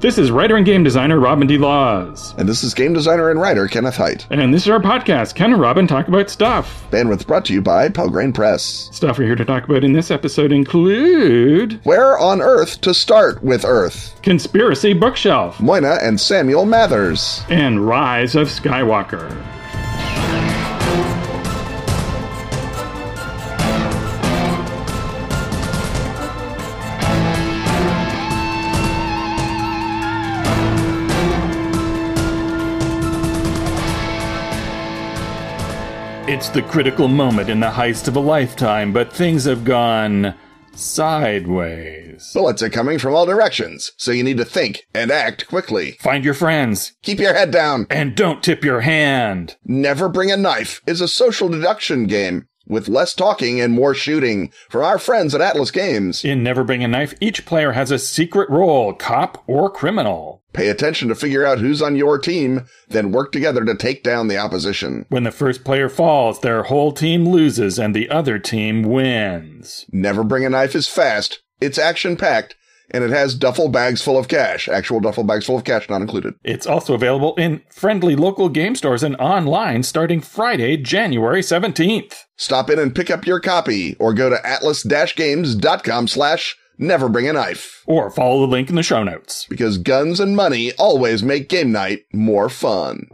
This is writer and game designer Robin D. Laws. And this is game designer and writer Kenneth Hite. And this is our podcast, Ken and Robin Talk About Stuff. Bandwidth brought to you by Pelgrane Press. Stuff we're here to talk about in this episode include Where on Earth to Start with Earth, Conspiracy Bookshelf, Moina and Samuel Mathers, and Rise of Skywalker. It's the critical moment in the heist of a lifetime, but things have gone sideways. Bullets are coming from all directions, so you need to think and act quickly. Find your friends Keep your head down. and don't tip your hand. Never Bring a Knife is a social deduction game with less talking and more shooting for our friends at Atlas Games. In Never Bring a Knife, each player has a secret role, cop or criminal. Pay attention to figure out who's on your team, then work together to take down the opposition. When the first player falls, their whole team loses and the other team wins. Never Bring a Knife is fast, it's action packed, and it has duffel bags full of cash. Actual duffel bags full of cash not included. It's also available in friendly local game stores and online starting Friday, January 17th. Stop in and pick up your copy or go to atlas-games.com slash never bring a knife Or follow the link in the show notes. because guns and money always make game night more fun.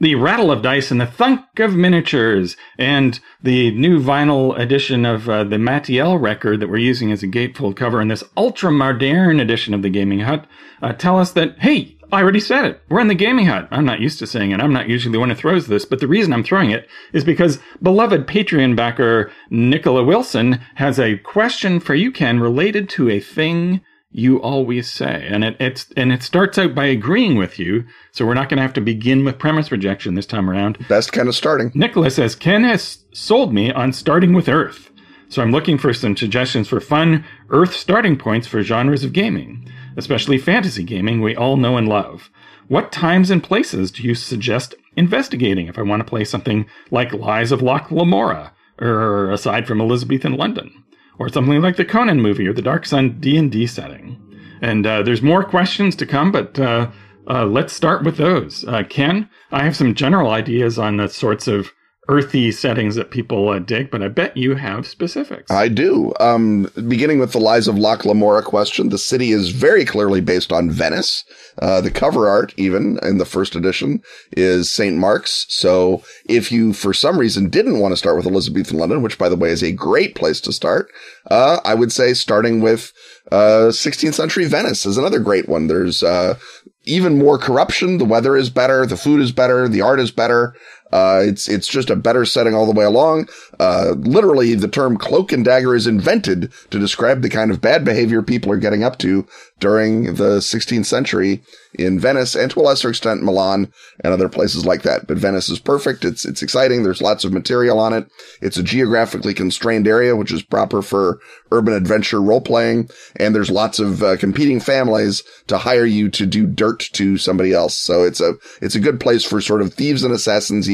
The rattle of dice and the thunk of miniatures, and the new vinyl edition of uh, the Matiel record that we're using as a gatefold cover, and this ultra modern edition of the Gaming Hut uh, tell us that, hey, I already said it. We're in the Gaming Hut. I'm not used to saying it. I'm not usually the one who throws this, but the reason I'm throwing it is because beloved Patreon backer Nicola Wilson has a question for you, Ken, related to a thing you always say. And it, it's, and it starts out by agreeing with you. So we're not going to have to begin with premise rejection this time around. Best kind of starting. Nicholas says, Ken has sold me on starting with Earth. So I'm looking for some suggestions for fun Earth starting points for genres of gaming, especially fantasy gaming we all know and love. What times and places do you suggest investigating if I want to play something like Lies of Locke Lamora, or aside from Elizabethan London, or something like the Conan movie or the Dark Sun D&D setting? And uh, there's more questions to come, but uh, uh, let's start with those. Uh, Ken, I have some general ideas on the sorts of earthy settings that people uh, dig, but I bet you have specifics. I do. Um, beginning with the Lies of Locke Lamora question, the city is very clearly based on Venice. Uh, the cover art, even in the first edition, is St. Mark's. So if you, for some reason, didn't want to start with Elizabethan London, which by the way is a great place to start, uh, I would say starting with, uh, 16th century Venice is another great one. There's, uh, even more corruption. The weather is better. The food is better. The art is better. Uh, it's, it's just a better setting all the way along. Uh, literally the term cloak and dagger is invented to describe the kind of bad behavior people are getting up to during the 16th century in Venice and to a lesser extent Milan and other places like that. But Venice is perfect. It's, it's exciting. There's lots of material on it. It's a geographically constrained area, which is proper for urban adventure role playing. And there's lots of uh, competing families to hire you to do dirt to somebody else. So it's a, it's a good place for sort of thieves and assassins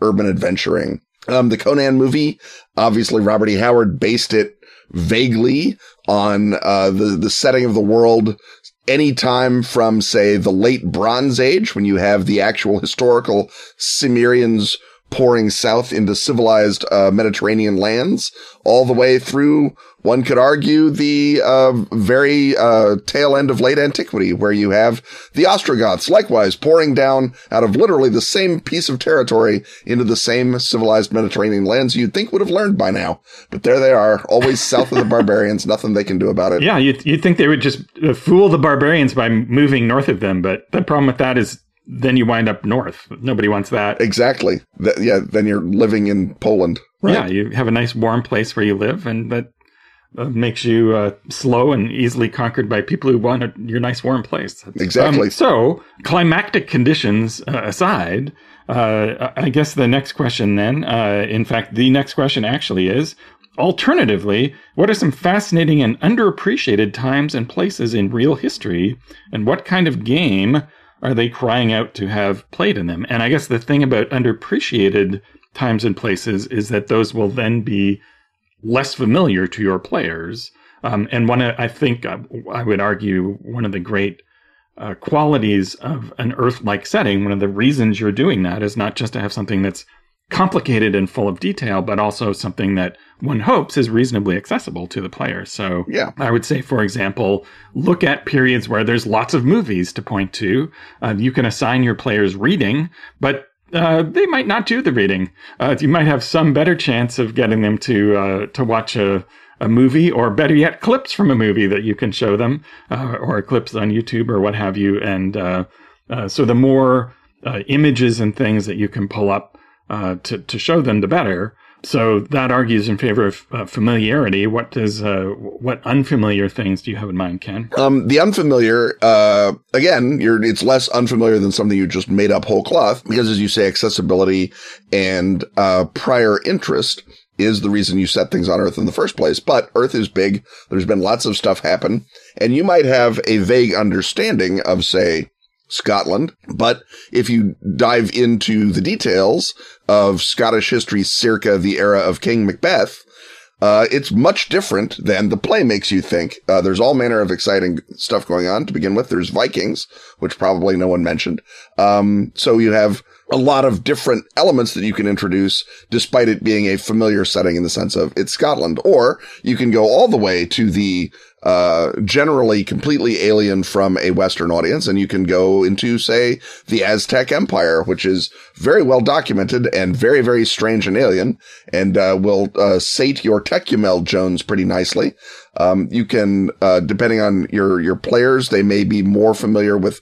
urban adventuring. Um, the Conan movie, obviously Robert E. Howard based it vaguely on, uh, the, the setting of the world anytime from, say, the late Bronze Age, when you have the actual historical Cimmerians pouring south into civilized, uh, Mediterranean lands, all the way through, one could argue, the, uh, very, uh, tail end of late antiquity, where you have the Ostrogoths likewise pouring down out of literally the same piece of territory into the same civilized Mediterranean lands you'd think would have learned by now. But there they are, always south of the barbarians, nothing they can do about it. Yeah, you'd, you'd think they would just uh, fool the barbarians by moving north of them, but the problem with that is then you wind up north. Nobody wants that. Exactly. Th- yeah, then you're living in Poland. Yeah, you have a nice warm place where you live, and that uh, makes you uh, slow and easily conquered by people who want a, your nice warm place. Exactly. Um, so, climactic conditions uh, aside, uh, I guess the next question then, uh, in fact, the next question actually is, alternatively, what are some fascinating and underappreciated times and places in real history, and what kind of game are they crying out to have played in them? And I guess the thing about underappreciated times and places is that those will then be less familiar to your players. Um, and one, I think, uh, I would argue, one of the great uh, qualities of an Earth-like setting, one of the reasons you're doing that is not just to have something that's complicated and full of detail, but also something that one hopes is reasonably accessible to the player. So yeah. I would say, for example, look at periods where there's lots of movies to point to. Uh, you can assign your players reading, but uh, they might not do the reading. Uh, you might have some better chance of getting them to uh, to watch a a movie, or better yet, clips from a movie that you can show them, uh, or clips on YouTube or what have you. And uh, uh, so the more images and things that you can pull up to to show them, the better. So that argues in favor of uh, familiarity. What does uh, what unfamiliar things do you have in mind, Ken? Um, the unfamiliar, uh, again, it's less unfamiliar than something you just made up whole cloth because, as you say, accessibility and uh, prior interest is the reason you set things on Earth in the first place. But Earth is big. There's been lots of stuff happen, and you might have a vague understanding of, say, Scotland. But if you dive into the details of Scottish history circa the era of King Macbeth, uh, it's much different than the play makes you think. Uh, there's all manner of exciting stuff going on to begin with. There's Vikings, which probably no one mentioned. Um, so you have a lot of different elements that you can introduce despite it being a familiar setting in the sense of it's Scotland. Or you can go all the way to the uh, generally completely alien from a Western audience. And you can go into, say, the Aztec Empire, which is very well documented and very, very strange and alien and, uh, will, uh, sate your Tekumel Jones pretty nicely. Um, you can, uh, depending on your, your players, they may be more familiar with,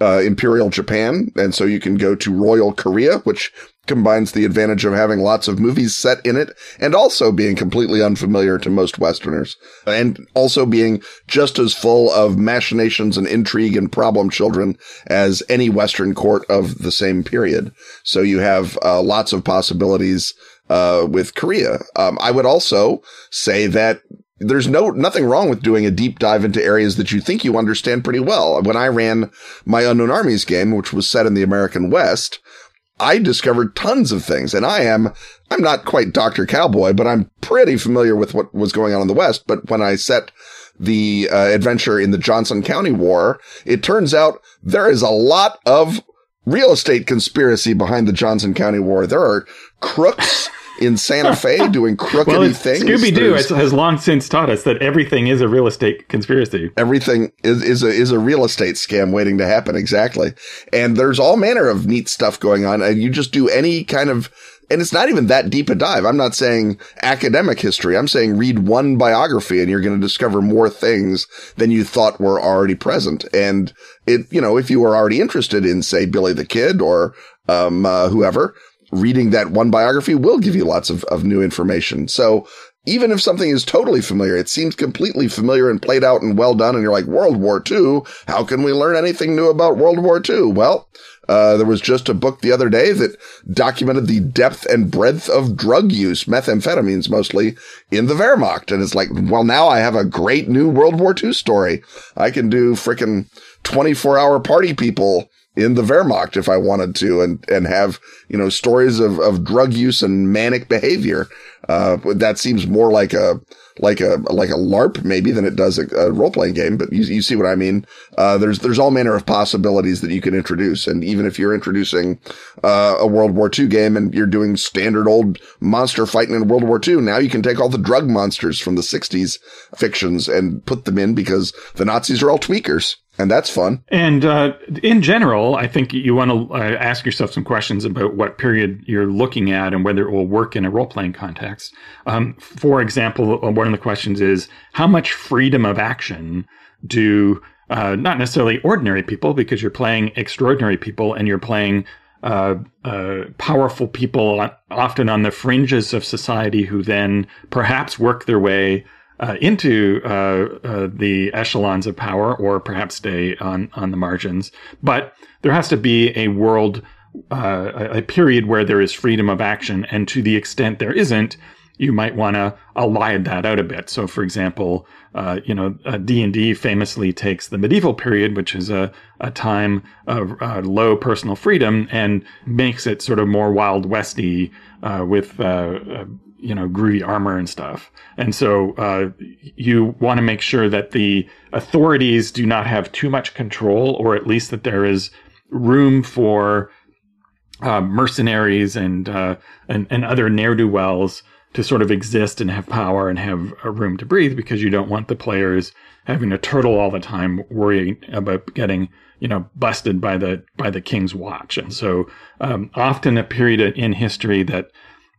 uh, Imperial Japan. And so you can go to Royal Korea, which combines the advantage of having lots of movies set in it and also being completely unfamiliar to most Westerners and also being just as full of machinations and intrigue and problem children as any Western court of the same period. So you have uh, lots of possibilities uh, with Korea. Um, I would also say that there's no nothing wrong with doing a deep dive into areas that you think you understand pretty well. When I ran my Unknown Armies game, which was set in the American West, I discovered tons of things and I am, I'm not quite Dr. Cowboy, but I'm pretty familiar with what was going on in the West. But when I set the uh, adventure in the Johnson County War, it turns out there is a lot of real estate conspiracy behind the Johnson County War. There are crooks in Santa Fe doing crookedy well, things. Scooby Doo has long since taught us that everything is a real estate conspiracy. Everything is, is a is a real estate scam waiting to happen. Exactly. And there's all manner of neat stuff going on. And you just do any kind of and it's not even that deep a dive. I'm not saying academic history. I'm saying read one biography and you're going to discover more things than you thought were already present. And it, you know, if you were already interested in, say, Billy the Kid or, um, uh, whoever, reading that one biography will give you lots of, of new information. So even if something is totally familiar, it seems completely familiar and played out and well done. And you're like, World War II. How can we learn anything new about World War II? Well, uh, there was just a book the other day that documented the depth and breadth of drug use, methamphetamines mostly, in the Wehrmacht. And it's like, well, now I have a great new World War II story. I can do frickin' 24 hour party people in the Wehrmacht if I wanted to and, and have, you know, stories of, of drug use and manic behavior. Uh, that seems more like a, like a, like a LARP maybe than it does a, a role playing game, but you, you see what I mean? Uh, there's, there's all manner of possibilities that you can introduce. And even if you're introducing, uh, a World War II game and you're doing standard old monster fighting in World War II, now you can take all the drug monsters from the 60s fictions and put them in because the Nazis are all tweakers and that's fun. And uh, in general, I think you want to uh, ask yourself some questions about what period you're looking at and whether it will work in a role playing context. Um, for example, uh, one of the questions is how much freedom of action do uh, not necessarily ordinary people, because you're playing extraordinary people and you're playing uh, uh, powerful people, often on the fringes of society, who then perhaps work their way uh, into uh, the echelons of power, or perhaps stay on on the margins. But there has to be a world, uh, a period where there is freedom of action, and to the extent there isn't, you might want to elide that out a bit. So, for example, uh, you know, D and D famously takes the medieval period, which is a a time of uh, low personal freedom, and makes it sort of more wild westy uh, with uh, you know, groovy armor and stuff. And so uh, you want to make sure that the authorities do not have too much control, or at least that there is room for uh, mercenaries and, uh, and and other ne'er do wells to sort of exist and have power and have a room to breathe because you don't want the players having to turtle all the time worrying about getting you know busted by the by the king's watch. And so um, often a period in history that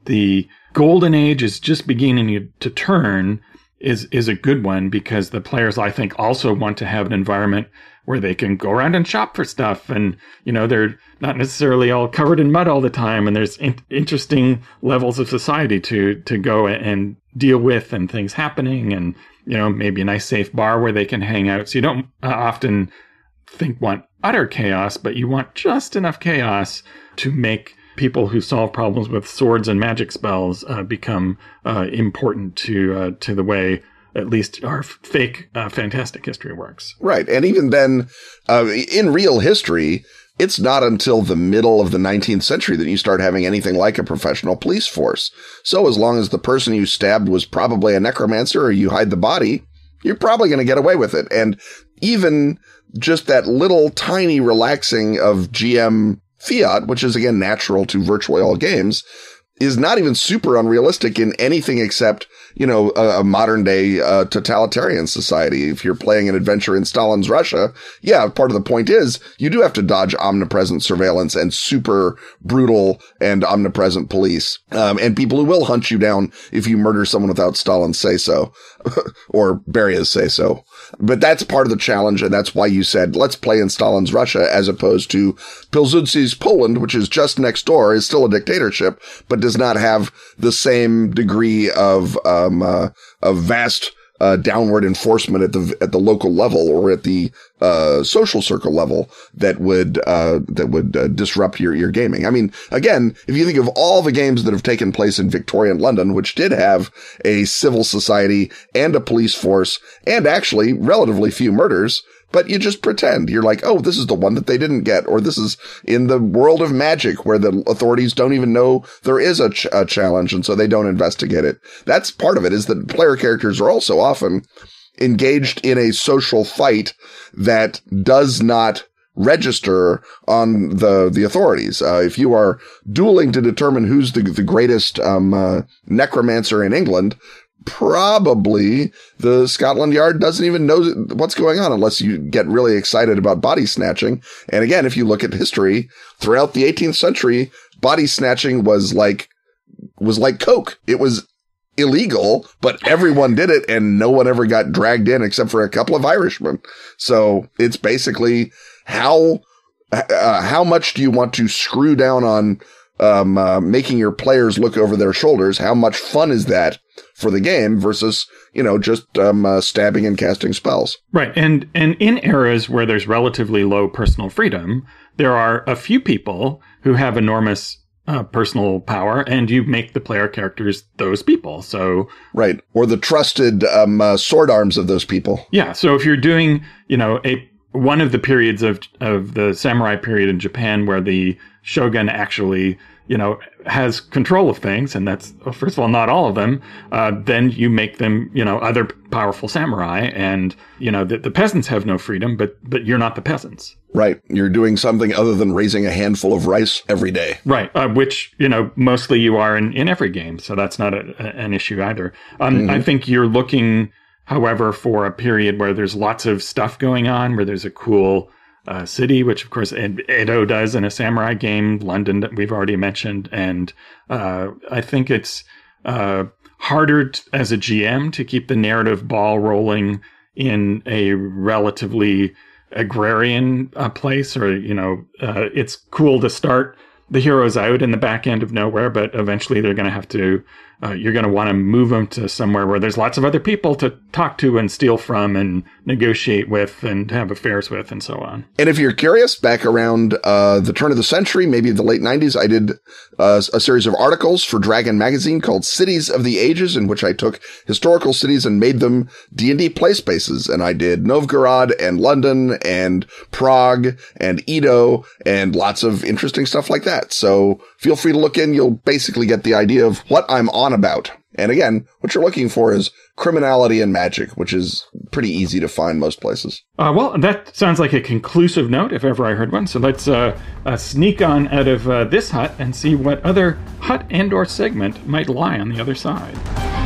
the golden age is just beginning to turn is is a good one because the players I think also want to have an environment where they can go around and shop for stuff. And you know they're not necessarily all covered in mud all the time. And there's in- interesting levels of society to to go and deal with and things happening. And you know maybe a nice safe bar where they can hang out. So you don't uh, often think want utter chaos but you want just enough chaos to make people who solve problems with swords and magic spells uh, become uh, important to uh, to the way at least our fake uh, fantastic history works. Right. And even then, uh, in real history, it's not until the middle of the 19th century that you start having anything like a professional police force. So as long as the person you stabbed was probably a necromancer or you hide the body, you're probably going to get away with it. And even just that little tiny relaxing of GM fiat, which is again natural to virtually all games, is not even super unrealistic in anything except you know, a, a modern day uh, totalitarian society. If you're playing an adventure in Stalin's Russia, yeah, part of the point is you do have to dodge omnipresent surveillance and super brutal and omnipresent police, um, and people who will hunt you down if you murder someone without Stalin's say so or Beria's say so. But that's part of the challenge, and that's why you said let's play in Stalin's Russia as opposed to Pilsudski's Poland, which is just next door, is still a dictatorship, but does not have the same degree of um, uh, of vast uh, downward enforcement at the at the local level or at the uh, social circle level that would uh, that would uh, disrupt your your gaming. I mean, again, if you think of all the games that have taken place in Victorian London, which did have a civil society and a police force, and actually relatively few murders, but you just pretend you're like, oh, this is the one that they didn't get, or this is in the world of magic where the authorities don't even know there is a, ch- a challenge, and so they don't investigate it. That's part of it. Is that player characters are also often engaged in a social fight that does not register on the the authorities. Uh, if you are dueling to determine who's the the greatest um, uh, necromancer in England, probably the Scotland Yard doesn't even know what's going on unless you get really excited about body snatching. And again, if you look at history throughout the 18th century, body snatching was like, was like Coke. It was illegal, but everyone did it and no one ever got dragged in except for a couple of Irishmen. So it's basically how, uh, how much do you want to screw down on um, uh, making your players look over their shoulders. How much fun is that for the game versus you know just um, uh, stabbing and casting spells? Right, and and in eras where there's relatively low personal freedom, there are a few people who have enormous uh, personal power, and you make the player characters those people. So right, or the trusted um, uh, sword arms of those people. Yeah. So if you're doing, you know, a one of the periods of of the samurai period in Japan where the shogun actually you know has control of things and that's first of all not all of them uh, then you make them you know other powerful samurai and you know the, the peasants have no freedom but but you're not the peasants. Right. You're doing something other than raising a handful of rice every day. Right. Uh, which you know mostly you are in, in every game so that's not a, a, an issue either. Um, mm-hmm. i think you're looking However, for a period where there's lots of stuff going on, where there's a cool uh, city, which of course Edo does in a samurai game, London that we've already mentioned, and uh, I think it's uh, harder t- as a GM to keep the narrative ball rolling in a relatively agrarian uh, place, or you know, uh, it's cool to start the heroes out in the back end of nowhere, but eventually they're going to have to uh, you're going to want to move them to somewhere where there's lots of other people to talk to and steal from and negotiate with and have affairs with and so on. And if you're curious, back around uh, the turn of the century, maybe the late 90s, I did uh, a series of articles for Dragon Magazine called Cities of the Ages, in which I took historical cities and made them D&D play spaces. And I did Novgorod and London and Prague and Edo and lots of interesting stuff like that. That. So feel free to look in. You'll basically get the idea of what I'm on about. And again, what you're looking for is criminality and magic, which is pretty easy to find most places. Uh, well, that sounds like a conclusive note, if ever I heard one. So let's uh, uh, sneak on out of uh, this hut and see what other hut and/or segment might lie on the other side.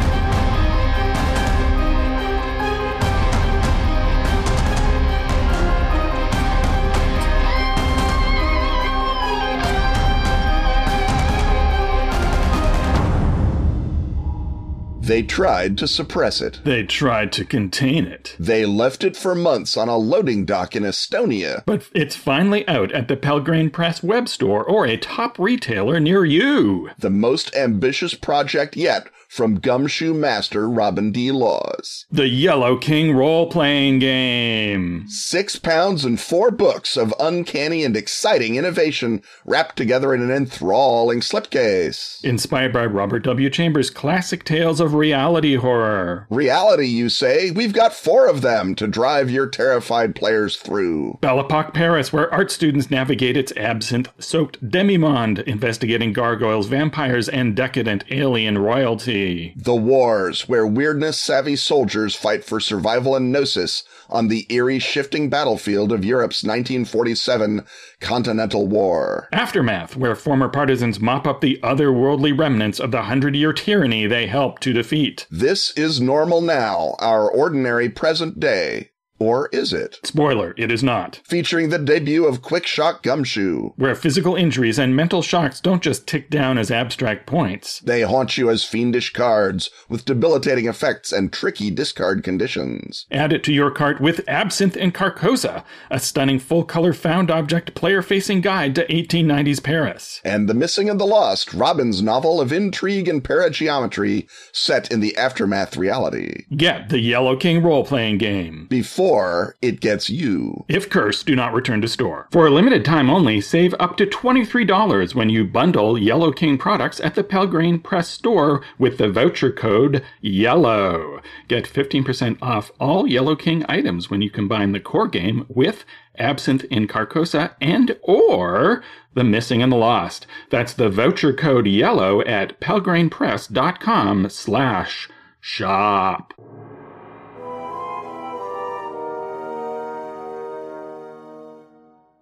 They tried to suppress it. They tried to contain it. They left it for months on a loading dock in Estonia. But it's finally out at the Pelgrane Press web store or a top retailer near you. The most ambitious project yet from Gumshoe Master Robin D. Laws. The Yellow King role playing game. Six pounds and four books of uncanny and exciting innovation wrapped together in an enthralling slipcase. Inspired by Robert W. Chambers' classic tales of reality horror. Reality, you say? We've got four of them to drive your terrified players through. Belle Epoque Paris, where art students navigate its absinthe soaked demimonde, investigating gargoyles, vampires, and decadent alien royalty. The Wars, where weirdness savvy soldiers fight for survival and gnosis on the eerie shifting battlefield of Europe's 1947 Continental War. Aftermath, where former partisans mop up the otherworldly remnants of the hundred year tyranny they helped to defeat. This is normal now, our ordinary present day. Or is it? Spoiler, it is not. Featuring the debut of Quick Shock Gumshoe. Where physical injuries and mental shocks don't just tick down as abstract points. They haunt you as fiendish cards with debilitating effects and tricky discard conditions. Add it to your cart with Absinthe in Carcosa, a stunning full color found object player facing guide to 1890s Paris. And The Missing and the Lost, Robin's novel of intrigue and parageometry set in the aftermath reality. Get the Yellow King role playing game. Before it gets you. If cursed, do not return to store. For a limited time only, save up to $23 when you bundle Yellow King products at the Pelgrane Press store with the voucher code YELLOW. Get 15% off all Yellow King items when you combine the core game with Absinthe in Carcosa and or The Missing and the Lost. That's the voucher code YELLOW at pelgranepress.com slash shop.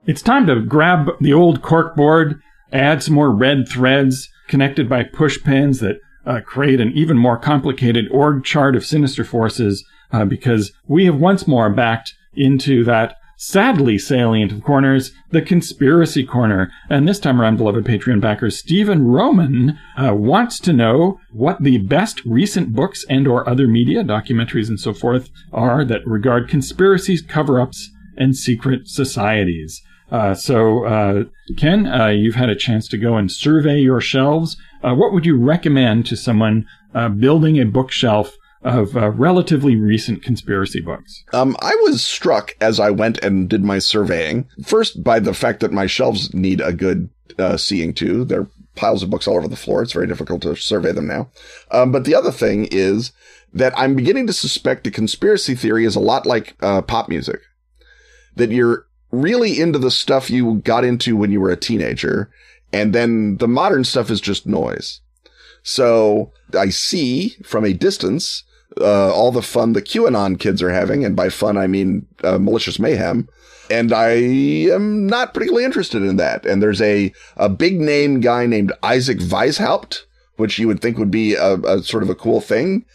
It's time to grab the old corkboard, add some more red threads connected by push pins that uh, create an even more complicated org chart of sinister forces uh, because we have once more backed into that sadly salient of corners, the conspiracy corner. And this time around, beloved Patreon backers, Stephen Roman uh, wants to know what the best recent books and or other media, documentaries and so forth, are that regard conspiracies, cover-ups, and secret societies. Uh, so, uh, Ken, uh, you've had a chance to go and survey your shelves. Uh, what would you recommend to someone uh, building a bookshelf of uh, relatively recent conspiracy books? Um, I was struck as I went and did my surveying, first by the fact that my shelves need a good seeing to. There are piles of books all over the floor. It's very difficult to survey them now. Um, but the other thing is that I'm beginning to suspect the conspiracy theory is a lot like pop music. That you're really into the stuff you got into when you were a teenager. And then the modern stuff is just noise. So I see from a distance, uh, all the fun the QAnon kids are having. And by fun, I mean, uh, malicious mayhem. And I am not particularly interested in that. And there's a, a big name guy named Isaac Weishaupt, which you would think would be a, a sort of a cool thing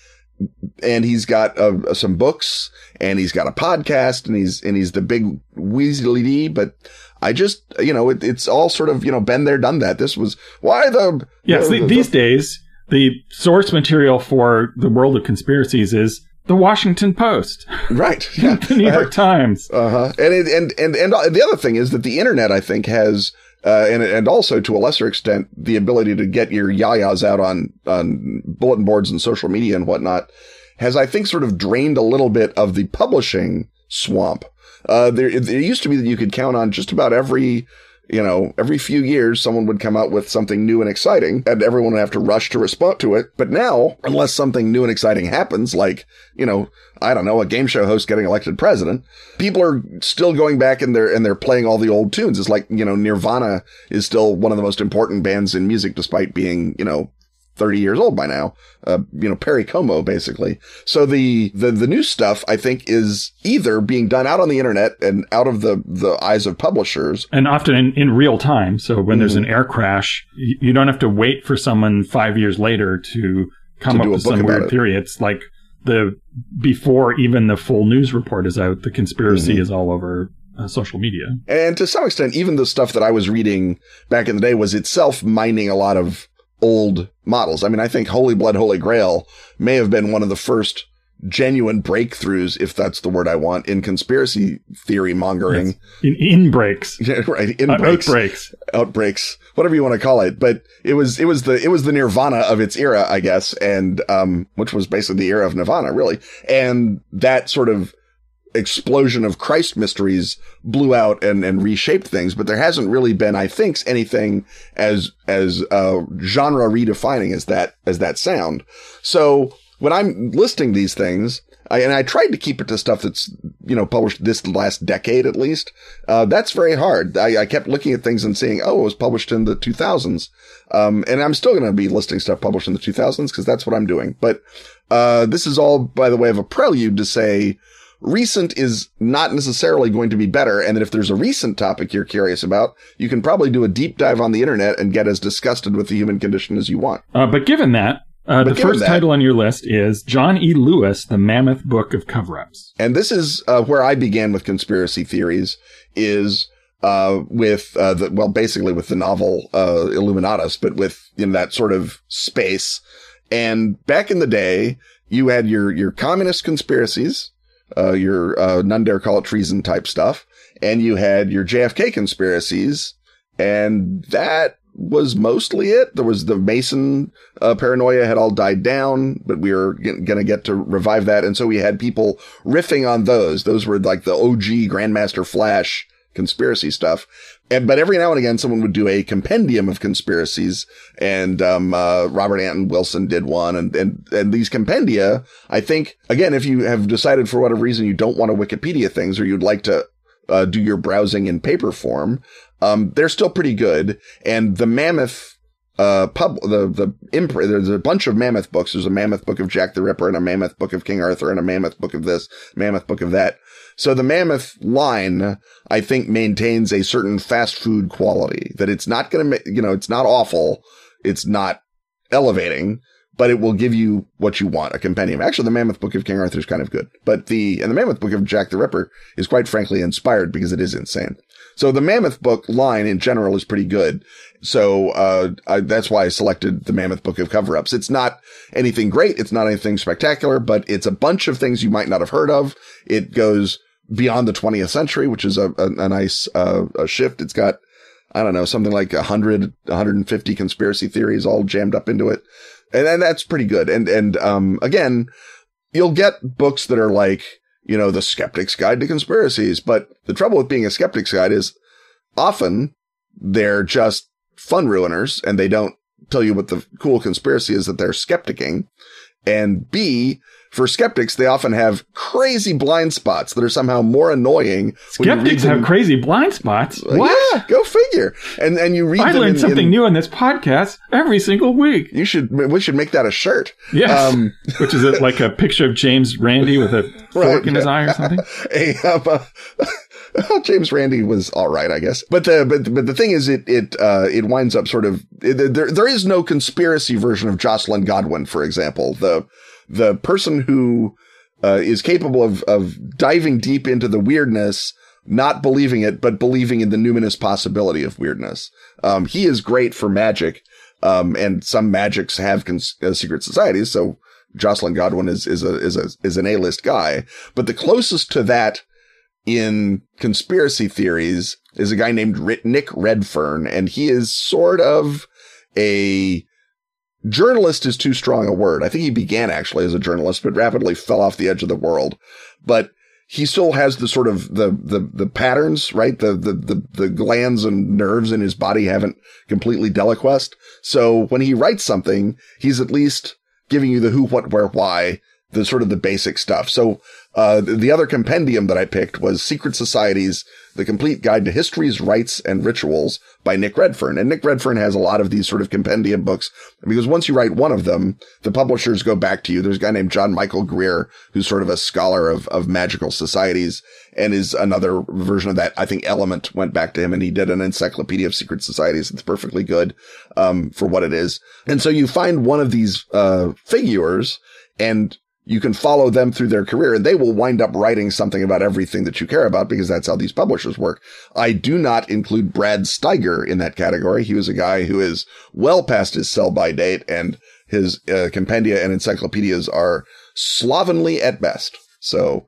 and he's got uh, some books and he's got a podcast and he's and he's the big Weasley but I just you know it, it's all sort of you know been there done that this was why the yes the, the, these days the source material for the world of conspiracies is the Washington Post, right? Yeah. the New York uh, Times, uh huh. And it, and and and the other thing is that the internet, I think, has uh, and and also to a lesser extent the ability to get your yayas out on on bulletin boards and social media and whatnot has I think sort of drained a little bit of the publishing swamp. Uh, there there used to be that you could count on just about every you know, every few years someone would come out with something new and exciting and everyone would have to rush to respond to it. But now, unless something new and exciting happens, like, you know, I don't know, a game show host getting elected president, people are still going back and they're, and they're playing all the old tunes. It's like, you know, Nirvana is still one of the most important bands in music despite being, you know, 30 years old by now. Uh, you know, Perry Como, basically. So the, the, the new stuff, I think, is either being done out on the internet and out of the, the eyes of publishers. And often in, in real time. So when mm-hmm. there's an air crash, you, you, don't have to wait for someone five years later to come to up with some weird it. theory. It's like the, before even the full news report is out, the conspiracy mm-hmm. is all over uh, social media. And to some extent, even the stuff that I was reading back in the day was itself mining a lot of old models. I mean, I think Holy Blood, Holy Grail may have been one of the first genuine breakthroughs, if that's the word I want, in conspiracy theory mongering. Yes. In, in breaks. Yeah, right. In uh, breaks. Outbreaks. Outbreaks. Whatever you want to call it. But it was, it was the, it was the nirvana of its era, I guess. And, um, which was basically the era of nirvana, really. And that sort of, explosion of Christ mysteries blew out and, and reshaped things, but there hasn't really been, I think, anything as, as, uh, genre redefining as that, as that sound. So when I'm listing these things, I, and I tried to keep it to stuff that's, you know, published this last decade at least. Uh, that's very hard. I, I, kept looking at things and seeing, oh, it was published in the 2000s. Um, and I'm still going to be listing stuff published in the 2000s because that's what I'm doing. But, uh, this is all by the way of a prelude to say, recent is not necessarily going to be better. And that if there's a recent topic you're curious about, you can probably do a deep dive on the internet and get as disgusted with the human condition as you want. Uh, but given that, uh, the first that, title on your list is Jon E. Lewis, The Mammoth Book of Cover-Ups. And this is uh, where I began with conspiracy theories is uh, with uh, the, well, basically with the novel uh, Illuminatus, but with in that sort of space. And back in the day, you had your your communist conspiracies, uh, your uh, none dare call it treason type stuff, and you had your JFK conspiracies, and that was mostly it. There was the Mason uh, paranoia had all died down, but we were g- going to get to revive that, and so we had people riffing on those. Those were like the OG Grandmaster Flash conspiracy stuff. And, but every now and again, someone would do a compendium of conspiracies and, um, uh, Robert Anton Wilson did one and, and, and these compendia, I think, again, if you have decided for whatever reason you don't want to Wikipedia things or you'd like to, uh, do your browsing in paper form, um, they're still pretty good. And the mammoth, uh, pub, the, the imprint, there's a bunch of mammoth books. There's a mammoth book of Jack the Ripper and a mammoth book of King Arthur and a mammoth book of this, mammoth book of that. So the mammoth line, I think maintains a certain fast food quality that it's not going to, you know, it's not awful. It's not elevating, but it will give you what you want, a compendium. Actually, the Mammoth Book of King Arthur is kind of good, but the, and the Mammoth Book of Jack the Ripper is quite frankly inspired because it is insane. So the Mammoth Book line in general is pretty good. So, uh, I, that's why I selected the Mammoth Book of Cover-Ups. It's not anything great. It's not anything spectacular, but it's a bunch of things you might not have heard of. It goes beyond the 20th century, which is a, a, a nice, uh, a shift. It's got, I don't know, something like 100, 150 conspiracy theories all jammed up into it. And, and that's pretty good. And, and, um, again, you'll get books that are like, you know, the skeptic's guide to conspiracies. But the trouble with being a skeptic's guide is often they're just fun ruiners and they don't tell you what the cool conspiracy is that they're skepticking. And B, for skeptics, they often have crazy blind spots that are somehow more annoying. Skeptics have crazy blind spots. what? Yeah, go figure. And and you read. I learn in, something in, new on this podcast every single week. You should. We should make that a shirt. Yes. Um, Which is it, like a picture of James Randi with a fork right, in his eye or something. a, um, uh, James Randi was all right, I guess. But the but but the thing is, it it uh, it winds up sort of it, there. There is no conspiracy version of Joscelyn Godwin, for example. The the person who uh, is capable of of diving deep into the weirdness, not believing it, but believing in the numinous possibility of weirdness. Um, he is great for magic, um, and some magics have cons- uh, secret societies. So Joscelyn Godwin is is a is a is an A list guy, but the closest to that in conspiracy theories is a guy named Nick Redfern, and he is sort of a journalist is too strong a word. I think he began actually as a journalist, but rapidly fell off the edge of the world. But he still has the sort of the, the, the patterns, right? The, the, the, the glands and nerves in his body haven't completely deliquesced. So when he writes something, he's at least giving you the who, what, where, why, the sort of the basic stuff. So, uh, the other compendium that I picked was Secret Societies, The Complete Guide to Histories, Rites, and Rituals by Nick Redfern. And Nick Redfern has a lot of these sort of compendium books because once you write one of them, the publishers go back to you. There's a guy named John Michael Greer, who's sort of a scholar of, of magical societies and is another version of that. I think Element went back to him and he did an encyclopedia of secret societies. It's perfectly good, um, for what it is. And so you find one of these, uh, figures and you can follow them through their career and they will wind up writing something about everything that you care about because that's how these publishers work. I do not include Brad Steiger in that category. He was a guy who is well past his sell by date and his uh, compendia and encyclopedias are slovenly at best. So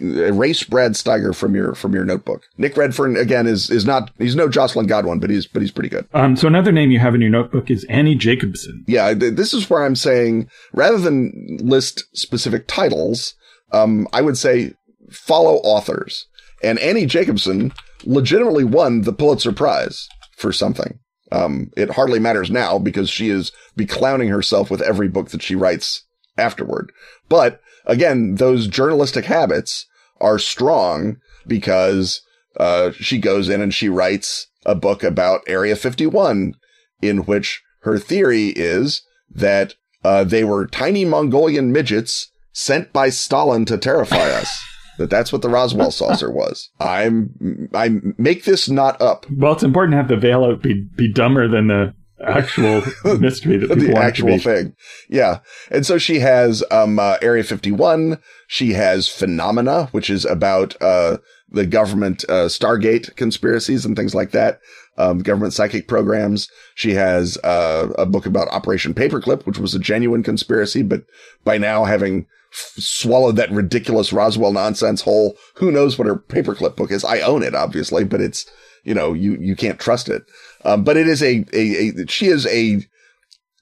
erase Brad Steiger from your from your notebook. Nick Redfern again is is not he's no Joscelyn Godwin, but he's but he's pretty good. Um, so another name you have in your notebook is Annie Jacobsen. Yeah, this is where I'm saying rather than list specific titles, um, I would say follow authors. And Annie Jacobsen legitimately won the Pulitzer Prize for something. Um, it hardly matters now because she is beclowning herself with every book that she writes afterward. But again, those journalistic habits are strong because uh, she goes in and she writes a book about Area 51, in which her theory is that uh, they were tiny Mongolian midgets sent by Stalin to terrify us. that that's what the Roswell saucer was. I'm I make this not up. Well, it's important to have the veil out be be dumber than the actual mystery that the actual thing. Yeah. And so she has, um, uh, Area 51. She has Phenomena, which is about, uh, the government, uh, Stargate conspiracies and things like that. Um, government psychic programs. She has, uh, a book about Operation Paperclip, which was a genuine conspiracy, but by now having f- swallowed that ridiculous Roswell nonsense whole, who knows what her paperclip book is? I own it, obviously, but it's, you know, you, you can't trust it. Um, but it is a, a, a, she is a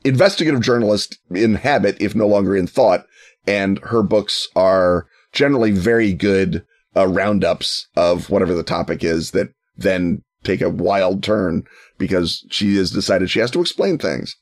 investigative journalist in habit, if no longer in thought. And her books are generally very good, uh, roundups of whatever the topic is that then take a wild turn because she has decided she has to explain things.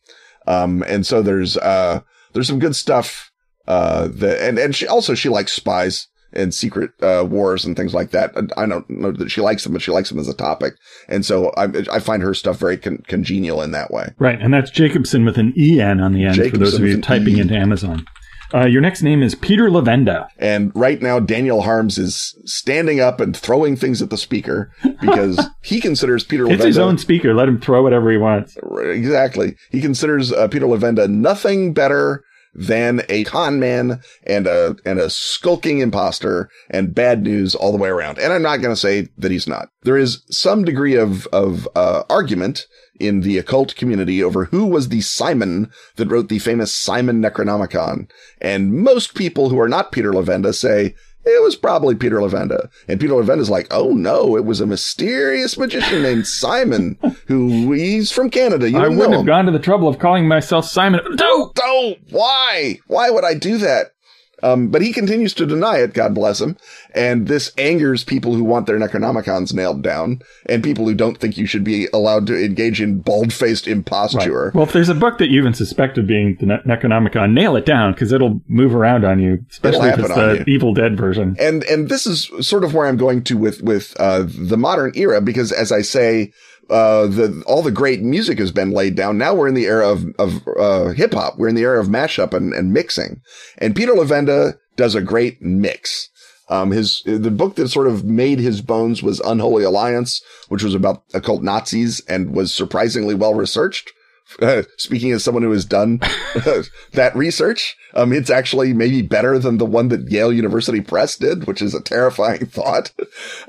Um, and so there's, uh, there's some good stuff, uh, that, and, and she also, she likes spies and secret uh, wars and things like that. I don't know that she likes them, but she likes them as a topic. And so I, I find her stuff very con- congenial in that way. Right. And that's Jacobsen with an EN on the end Jacobsen for those of you typing e. into Amazon. Uh, your next name is Peter Levenda. And right now, Daniel Harms is standing up and throwing things at the speaker because he considers Peter it's his own speaker. Let him throw whatever he wants. Exactly. He considers uh, Peter Levenda nothing better than a con man and a, and a skulking imposter and bad news all the way around. And I'm not going to say that he's not. There is some degree of, of, uh, argument in the occult community over who was the Simon that wrote the famous Simon Necronomicon. And most people who are not Peter Levenda say, it was probably Peter Levenda. And Peter Levenda's like, oh no, it was a mysterious magician named Simon, who he's from Canada. You I wouldn't have gone to the trouble of calling myself Simon. Don't! Don't! Why? Why would I do that? Um, but he continues to deny it, God bless him. And this angers people who want their Necronomicons nailed down and people who don't think you should be allowed to engage in bald faced imposture. Right. Well, if there's a book that you even suspect of being the ne- Necronomicon, nail it down because it'll move around on you, especially if it's the Evil Dead version. And, and this is sort of where I'm going to with, with, uh, the modern era because as I say, uh, the all the great music has been laid down. Now we're in the era of of uh, hip hop. We're in the era of mashup and, and mixing. And Peter Levenda does a great mix. Um, his the book that sort of made his bones was Unholy Alliance, which was about occult Nazis and was surprisingly well researched. Uh, speaking as someone who has done that research, um, it's actually maybe better than the one that Yale University Press did, which is a terrifying thought.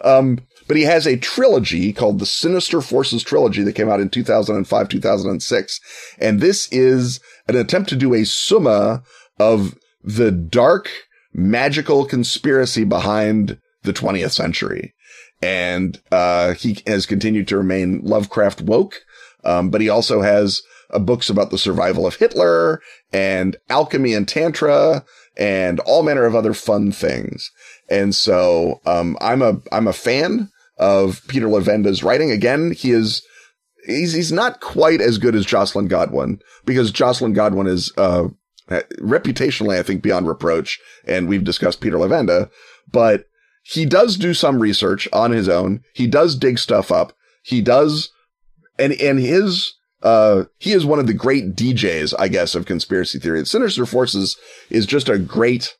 Um, but he has a trilogy called the Sinister Forces trilogy that came out in 2005, 2006. And this is an attempt to do a summa of the dark magical conspiracy behind the 20th century. And, uh, he has continued to remain Lovecraft woke. Um, but he also has uh, books about the survival of Hitler and alchemy and tantra and all manner of other fun things. And so, um, I'm a, I'm a fan of Peter Levenda's writing. Again, he is, he's, he's not quite as good as Joscelyn Godwin because Joscelyn Godwin is, uh, reputationally, I think beyond reproach. And we've discussed Peter Levenda, but he does do some research on his own. He does dig stuff up. He does, and, and his, uh, he is one of the great DJs, I guess, of conspiracy theory. Sinister Forces is just a great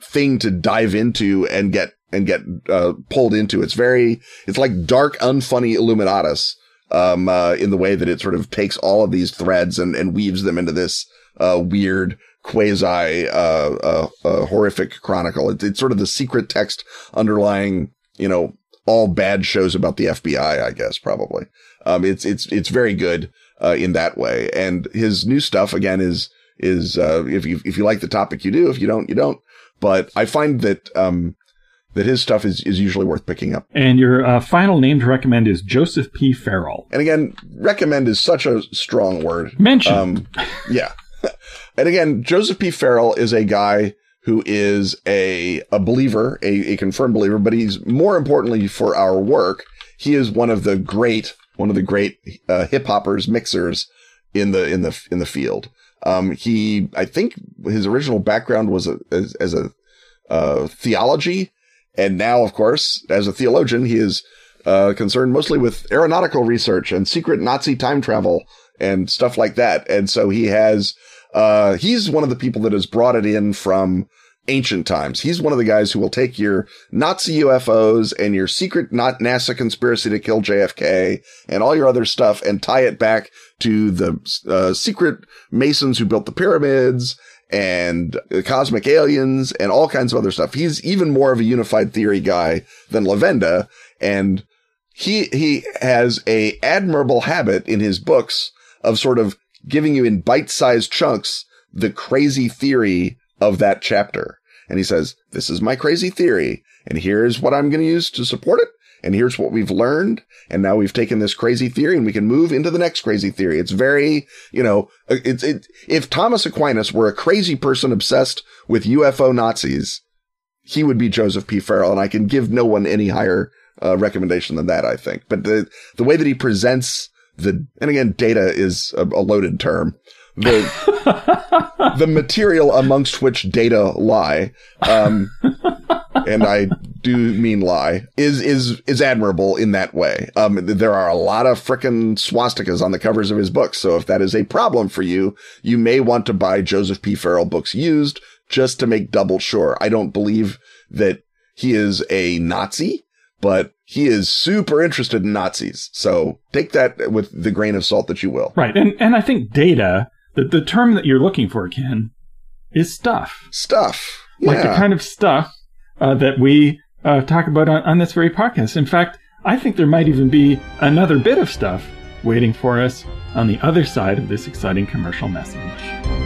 thing to dive into and get, and get, uh, pulled into. It's very, it's like dark, unfunny Illuminatus, um, uh, in the way that it sort of takes all of these threads and, and weaves them into this, uh, weird, quasi, uh, uh, uh, horrific chronicle. It's, it's sort of the secret text underlying, you know, all bad shows about the FBI, I guess, probably. Um, it's, it's, it's very good, in that way. And his new stuff again is, is, if you, if you like the topic, you do. If you don't, you don't. But I find that, um, that his stuff is, is usually worth picking up. And your uh, final name to recommend is Joseph P. Farrell. And again, recommend is such a strong word. Mention. Um, yeah. and again, Joseph P. Farrell is a guy who is a, a believer, a, a confirmed believer, but he's more importantly for our work, he is one of the great, one of the great uh, hip hoppers, mixers in the, in the, in the field. Um, he, I think his original background was a, as, as a, uh, theology. And now, of course, as a theologian, he is, uh, concerned mostly with aeronautical research and secret Nazi time travel and stuff like that. And so he has, uh, he's one of the people that has brought it in from ancient times. He's one of the guys who will take your Nazi UFOs and your secret not NASA conspiracy to kill JFK and all your other stuff and tie it back to the uh, secret Masons who built the pyramids and cosmic aliens and all kinds of other stuff. He's even more of a unified theory guy than Levenda. And he, he has a admirable habit in his books of sort of giving you in bite-sized chunks the crazy theory of that chapter. And he says, this is my crazy theory. And here's what I'm going to use to support it. And here's what we've learned. And now we've taken this crazy theory and we can move into the next crazy theory. It's very, you know, it's, it, if Thomas Aquinas were a crazy person obsessed with UFO Nazis, he would be Joseph P. Farrell. And I can give no one any higher uh, recommendation than that, I think. But the, the way that he presents the, and again, data is a, a loaded term. The, the material amongst which data lie, um, and I do mean lie, is, is, is admirable in that way. Um, there are a lot of frickin' swastikas on the covers of his books. So if that is a problem for you, you may want to buy Joseph P. Farrell books used just to make double sure. I don't believe that he is a Nazi, but he is super interested in Nazis. So take that with the grain of salt that you will. Right. And, and I think data, the, the term that you're looking for, Ken, is stuff. Stuff. Yeah. Like the kind of stuff uh, that we uh, talk about on, on this very podcast. In fact, I think there might even be another bit of stuff waiting for us on the other side of this exciting commercial message.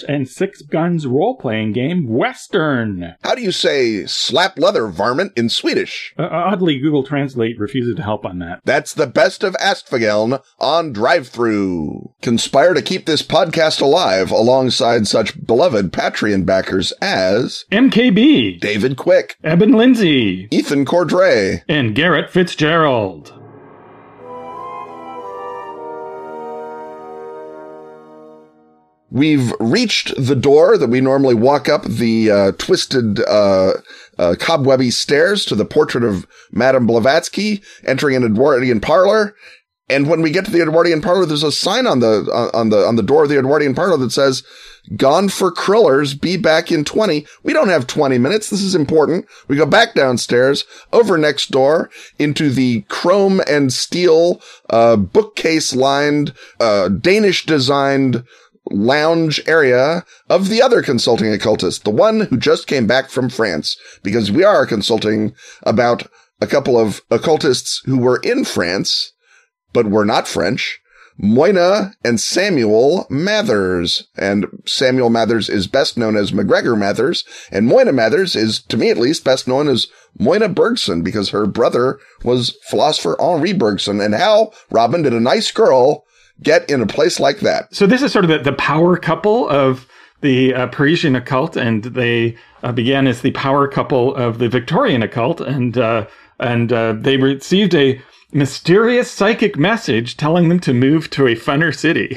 and Six Guns role playing game, Western. How do you say slap leather varmint in Swedish? Uh, oddly, Google Translate refuses to help on that. That's the best of Askfageln on Drive-Thru. Conspire to keep this podcast alive alongside such beloved Patreon backers as MKB, David Quick, Eben Lindsay, Ethan Cordray, and Garrett Fitzgerald. We've reached the door that we normally walk up the uh, twisted, uh, uh, cobwebby stairs to the portrait of Madame Blavatsky entering an Edwardian parlor. And when we get to the Edwardian parlor, there's a sign on the on the on the door of the Edwardian parlor that says Gone for Krillers. Be back in 20. We don't have 20 minutes. This is important. We go back downstairs, over next door, into the chrome and steel, uh, bookcase lined, uh, Danish designed lounge area of the other consulting occultist, the one who just came back from France, because we are consulting about a couple of occultists who were in France, but were not French Moina and Samuel Mathers. And Samuel Mathers is best known as MacGregor Mathers, and Moina Mathers is, to me at least, best known as Moina Bergson because her brother was philosopher Henri Bergson. And how, Robin, did a nice girl get in a place like that? So this is sort of the, the power couple of the uh, Parisian occult, and they uh, began as the power couple of the Victorian occult, and uh, and uh, they received a mysterious psychic message telling them to move to a funner city.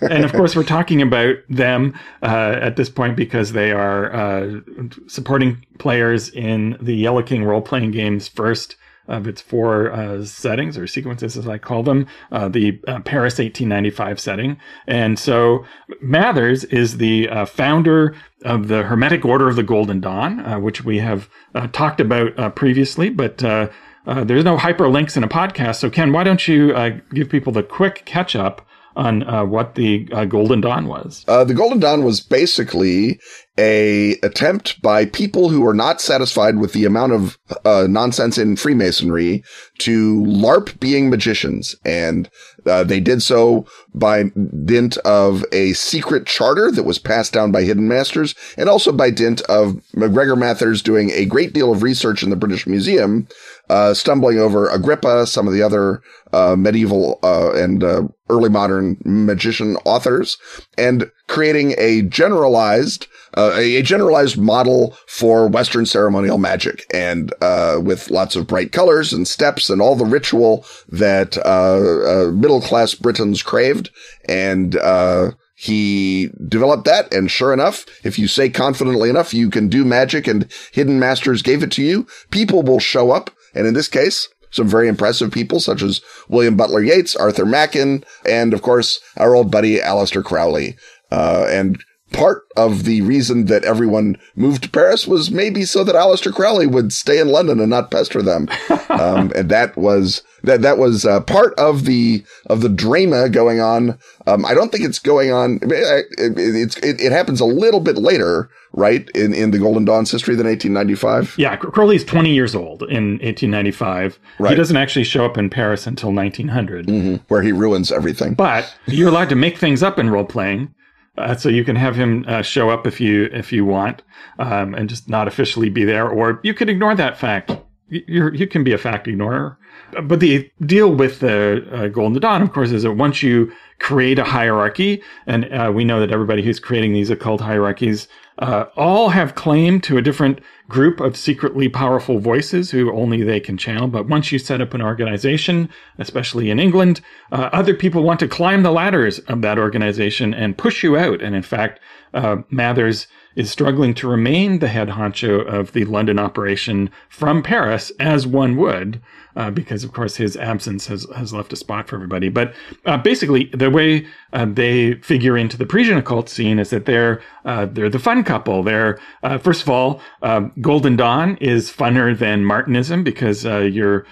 and of course, we're talking about them uh, at this point because they are uh, supporting players in the Yellow King role playing game's first of its four uh, settings or sequences, as I call them, uh, the uh, Paris 1895 setting. And so Mathers is the uh, founder of the Hermetic Order of the Golden Dawn, uh, which we have uh, talked about previously, but there's no hyperlinks in a podcast. So, Ken, why don't you give people the quick catch up on uh, what the uh, Golden Dawn was? Uh, the Golden Dawn was basically a attempt by people who are not satisfied with the amount of uh, nonsense in Freemasonry to LARP being magicians. And uh, they did so by dint of a secret charter that was passed down by hidden masters and also by dint of MacGregor Mathers doing a great deal of research in the British Museum, uh, stumbling over Agrippa, some of the other uh, medieval uh, and uh, early modern magician authors, and creating a generalized uh, a generalized model for Western ceremonial magic, and uh, with lots of bright colors and steps and all the ritual that middle class Britons craved, and uh, he developed that. And sure enough, if you say confidently enough, you can do magic, and hidden masters gave it to you. People will show up, and in this case, some very impressive people such as William Butler Yeats, Arthur Machen, and of course our old buddy Aleister Crowley. Uh, and part of the reason that everyone moved to Paris was maybe so that Aleister Crowley would stay in London and not pester them. um, and that was that that was uh, part of the of the drama going on. Um, I don't think it's going on. It, it, it, it, happens a little bit later, right? In in the Golden Dawn's history than 1895. Yeah, Crowley's 20 years old in 1895. Right. He doesn't actually show up in Paris until 1900, mm-hmm, where he ruins everything. But you're allowed to make things up in role playing. Uh, so you can have him uh, show up if you if you want, um, and just not officially be there, or you can ignore that fact. You you can be a fact ignorer. But the deal with the uh, Golden Dawn, of course, is that once you create a hierarchy, and uh, we know that everybody who's creating these occult hierarchies uh, all have claim to a different group of secretly powerful voices who only they can channel. But once you set up an organization, especially in England, uh, other people want to climb the ladders of that organization and push you out. And in fact, uh, Mathers is struggling to remain the head honcho of the London operation from Paris, as one would, uh, because of course his absence has, has left a spot for everybody. But uh, basically, the way uh, they figure into the Parisian occult scene is that they're uh, they're the fun couple. They're uh, first of all, um, Golden Dawn is funner than Martinism because uh, you're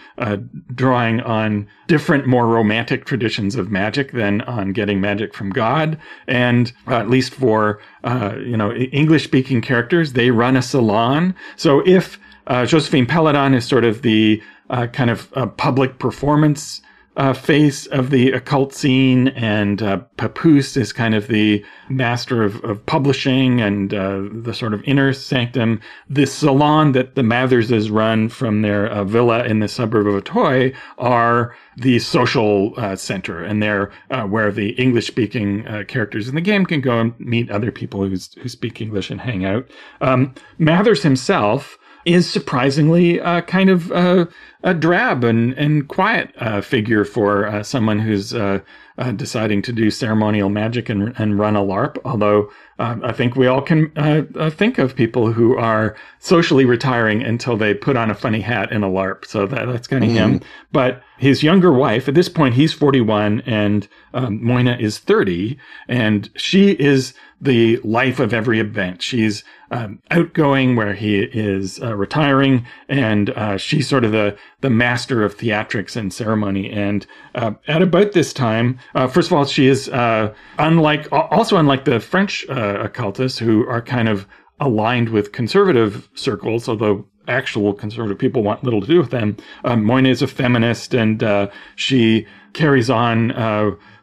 drawing on different, more romantic traditions of magic than on getting magic from God, and at least for you know English speaking characters, they run a salon. So if Josephine Peladon is sort of the uh, kind of uh, public performance uh, face of the occult scene, and uh, Papus is kind of the master of, of publishing and uh, the sort of inner sanctum. This salon that the Matherses run from their uh, villa in the suburb of Auteuil are the social uh, center, and they're uh, where the English-speaking characters in the game can go and meet other people who who speak English and hang out. Um, Mathers himself is surprisingly uh, kind of uh, a drab and, and quiet uh, figure for uh, someone who's uh, uh, deciding to do ceremonial magic and, and run a LARP. Although uh, I think we all can uh, think of people who are socially retiring until they put on a funny hat in a LARP. So that, that's kind of mm-hmm. him. But his younger wife, at this point, he's 41 and um, Moina is 30, and she is the life of every event. She's um, outgoing where he is uh, retiring, and uh, she's sort of the the master of theatrics and ceremony. And uh, at about this time, uh, first of all, she is uh, unlike also unlike the French uh, occultists who are kind of aligned with conservative circles, although actual conservative people want little to do with them. Um, Moina is a feminist, and she carries on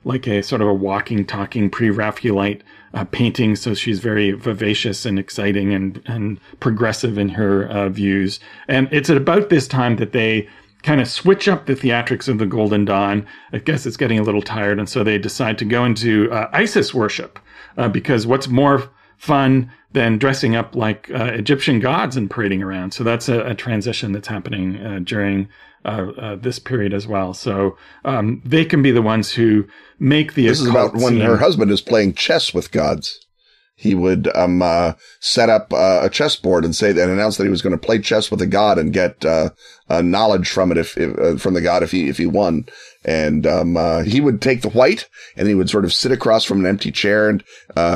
like a sort of a walking, talking pre-Raphaelite uh, painting. So she's very vivacious and exciting and, and progressive in her uh, views. And it's at about this time that they kind of switch up the theatrics of the Golden Dawn. I guess it's getting a little tired. And so they decide to go into uh, Isis worship uh, because what's more fun than dressing up like uh, Egyptian gods and parading around? So that's a, a transition that's happening uh, during uh, uh, this period as well. So um, they can be the ones who make the. This is about when her husband is playing chess with gods. He would um, uh, set up uh, a chessboard and say and announce that he was going to play chess with a god and get uh, knowledge from it if, if from the god if he if he won. And um, he would take the white and he would sort of sit across from an empty chair and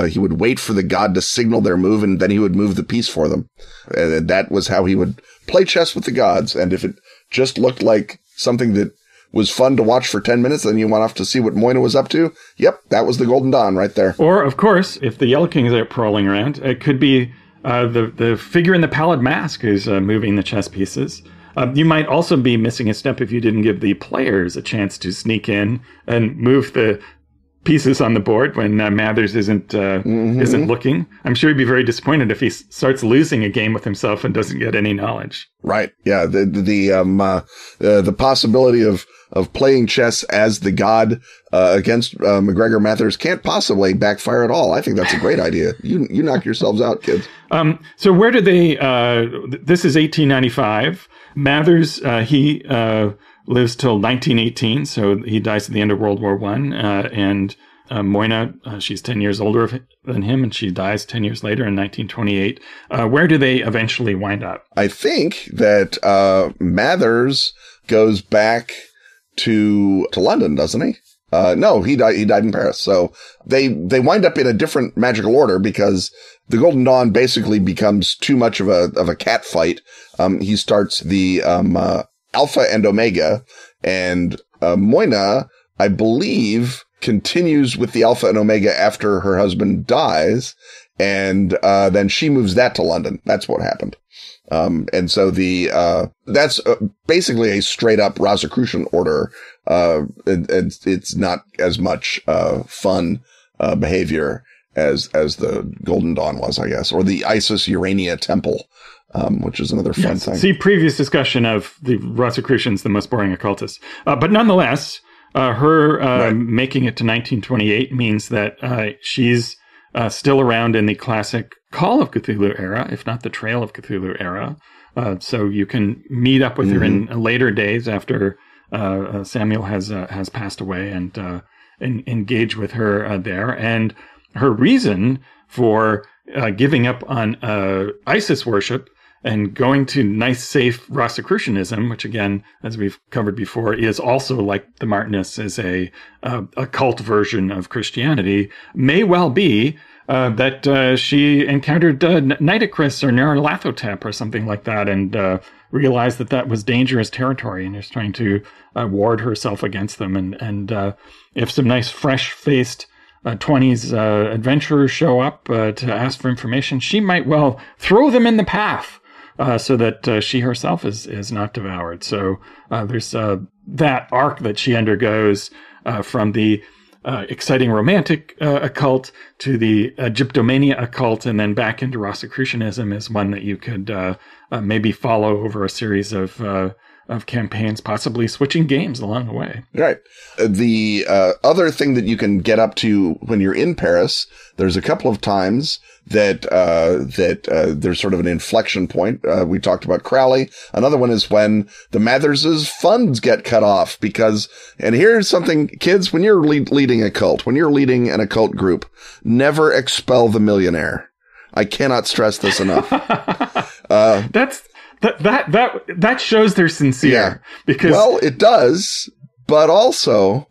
he would wait for the god to signal their move and then he would move the piece for them. And that was how he would play chess with the gods. And if it just looked like something that was fun to watch for 10 minutes, then you went off to see what Moina was up to. Yep, that was the Golden Dawn right there. Or, of course, if the Yellow Kings are prowling around, it could be uh, the, the figure in the pallid mask who's uh, moving the chess pieces. Uh, you might also be missing a step if you didn't give the players a chance to sneak in and move the pieces on the board when uh, Mathers isn't uh, mm-hmm. isn't looking. I'm sure he'd be very disappointed if he s- starts losing a game with himself and doesn't get any knowledge. Right. Yeah. The the um uh, uh, the possibility of of playing chess as the god uh, against uh, MacGregor Mathers can't possibly backfire at all. I think that's a great idea. You you knock yourselves out, kids. Um. So where did they? this is 1895. Mathers. he lives till 1918, so he dies at the end of World War One. Uh, and uh, Moina, uh, she's 10 years older than him, and she dies 10 years later in 1928. Uh, where do they eventually wind up? I think that uh, Mathers goes back to to London, doesn't he? Uh, no, he died. He died in Paris. So they they wind up in a different magical order because the Golden Dawn basically becomes too much of a of a cat fight. Um, he starts the um, Alpha and Omega, and uh, Moina, I believe, continues with the Alpha and Omega after her husband dies, and uh, then she moves that to London. That's what happened. Um, and so the uh, that's uh, basically a straight up Rosicrucian order. Uh, and it's not as much uh, fun uh, behavior as as the Golden Dawn was, I guess, or the Isis Urania Temple um, which is another fun yes. thing. See previous discussion of the Rosicrucians, the most boring occultists. Uh, but nonetheless, uh, her uh, right. making it to 1928 means that uh, she's uh, still around in the classic Call of Cthulhu era, if not the Trail of Cthulhu era. Uh, so you can meet up with mm-hmm. her in mm-hmm. later days after Samuel has has passed away and, and engage with her there. And her reason for giving up on Isis worship and going to nice, safe Rosicrucianism, which again, as we've covered before, is also like the Martinists is a uh, a cult version of Christianity, may well be uh, that uh, she encountered uh, Nitocris or Nyarlathotep or something like that, and uh, realized that that was dangerous territory, and is trying to uh, ward herself against them. And and uh, if some nice, fresh faced 20s adventurers show up to ask for information, she might well throw them in the path uh, so that uh, she herself is is not devoured. So uh, there's uh, that arc that she undergoes uh, from the uh, exciting romantic occult to the Egyptomania occult, and then back into Rosicrucianism is one that you could maybe follow over a series of of campaigns, possibly switching games along the way. Right. The uh, other thing that you can get up to when you're in Paris, there's a couple of times that uh, that uh, there's sort of an inflection point. Uh, we talked about Crowley. Another one is when the Matherses' funds get cut off because. And here's something, kids: when you're lead- leading a cult, when you're leading an occult group, never expel the millionaire. I cannot stress this enough. Uh, That's that that that that shows they're sincere Yeah. because Well, it does, but also,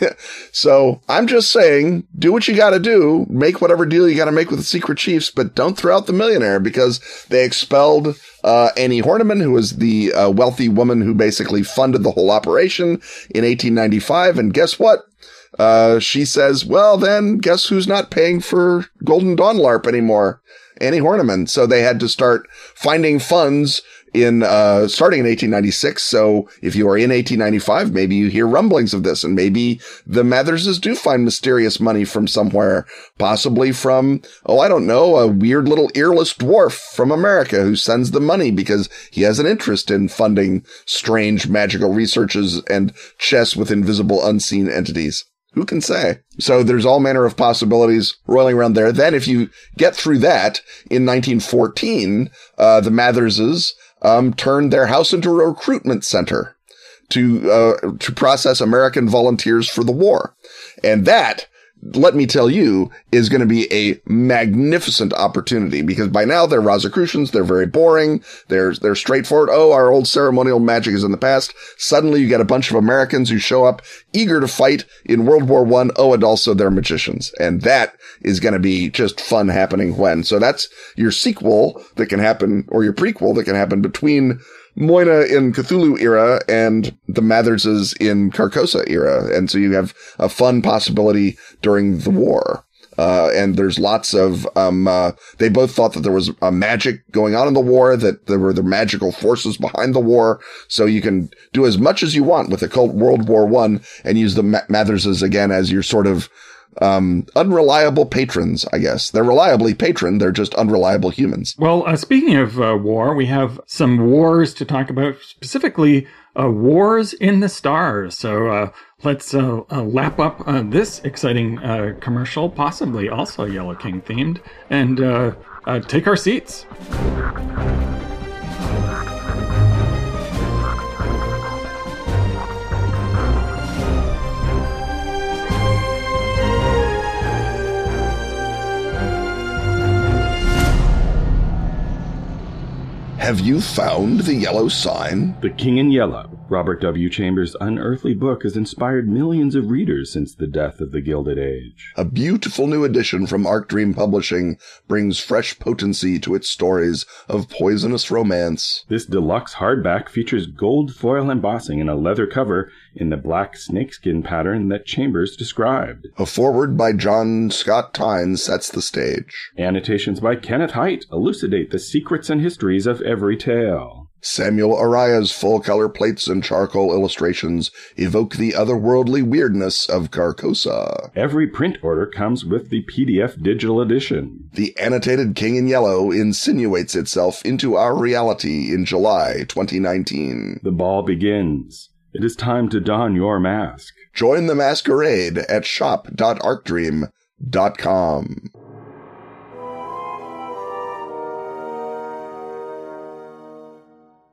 so I'm just saying, do what you got to do, make whatever deal you got to make with the secret chiefs, but don't throw out the millionaire because they expelled uh, Annie Horniman, who was the uh, wealthy woman who basically funded the whole operation in 1895. And guess what? Uh, she says, well, then guess who's not paying for Golden Dawn LARP anymore? Annie Horniman. So they had to start finding funds in, uh, starting in 1896. So if you are in 1895, maybe you hear rumblings of this and maybe the Matherses do find mysterious money from somewhere, possibly from, oh, I don't know, a weird little earless dwarf from America who sends the money because he has an interest in funding strange magical researches and chess with invisible unseen entities. Who can say? So there's all manner of possibilities roiling around there. Then if you get through that in 1914, uh, the Matherses, um, turned their house into a recruitment center to, uh, to process American volunteers for the war. And that, let me tell you, is going to be a magnificent opportunity because by now they're Rosicrucians. They're very boring. They're, they're straightforward. Oh, our old ceremonial magic is in the past. Suddenly you get a bunch of Americans who show up eager to fight in World War One. Oh, and also they're magicians. And that is going to be just fun happening when. So that's your sequel that can happen or your prequel that can happen between Moina in Cthulhu era and the Matherses in Carcosa era. And so you have a fun possibility during the war. Uh, and there's lots of, um, uh, they both thought that there was a magic going on in the war, that there were the magical forces behind the war. So you can do as much as you want with occult World War One and use the Ma- Matherses again as your sort of, um, unreliable patrons, I guess. They're reliably patron. They're just unreliable humans. Well, uh, speaking of uh, war, we have some wars to talk about, specifically uh, wars in the stars. So uh, let's uh, uh, lap up this exciting uh, commercial, possibly also Yellow King themed, and take our seats. Have you found the yellow sign? The King in Yellow, Robert W. Chambers' unearthly book, has inspired millions of readers since the death of the Gilded Age. A beautiful new edition from Arc Dream Publishing brings fresh potency to its stories of poisonous romance. This deluxe hardback features gold foil embossing and a leather cover in the black snakeskin pattern that Chambers described. A foreword by John Scott Tynes sets the stage. Annotations by Kenneth Hite elucidate the secrets and histories of every tale. Samuel Araya's full color plates and charcoal illustrations evoke the otherworldly weirdness of Carcosa. Every print order comes with the PDF digital edition. The annotated King in Yellow insinuates itself into our reality in July 2019. The ball begins. It is time to don your mask. Join the masquerade at shop.arcdream.com.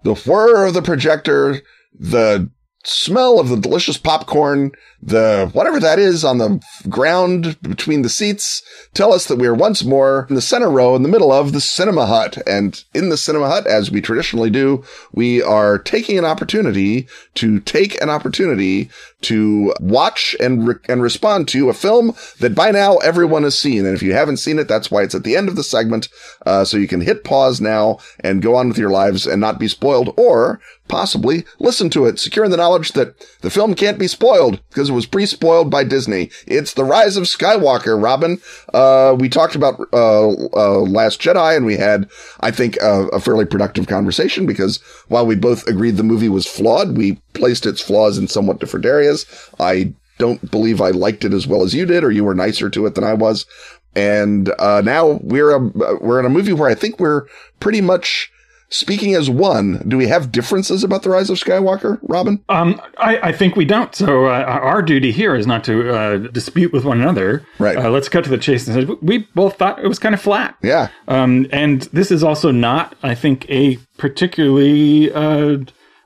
The whir of the projector, the smell of the delicious popcorn, the whatever that is on the ground between the seats tell us that we are once more in the center row in the middle of the cinema hut. And in the cinema hut, as we traditionally do, we are taking an opportunity to take an opportunity to watch and, re- and respond to a film that by now everyone has seen. And if you haven't seen it, that's why it's at the end of the segment. Uh, so you can hit pause now and go on with your lives and not be spoiled or possibly listen to it, secure in the knowledge that the film can't be spoiled because it was pre-spoiled by Disney. It's The Rise of Skywalker, Robin. Uh, we talked about, uh, uh, Last Jedi and we had, I think, a fairly productive conversation because while we both agreed the movie was flawed, we placed its flaws in somewhat different areas. I don't believe I liked it as well as you did, or you were nicer to it than I was. And, uh, now we're a, we're in a movie where I think we're pretty much speaking as one, do we have differences about the rise of Skywalker, Robin? Um, I, I think we don't. So uh, our duty here is not to uh, dispute with one another. Right. Uh, let's cut to the chase and say we both thought it was kind of flat. Yeah. Um, and this is also not, I think, a particularly uh,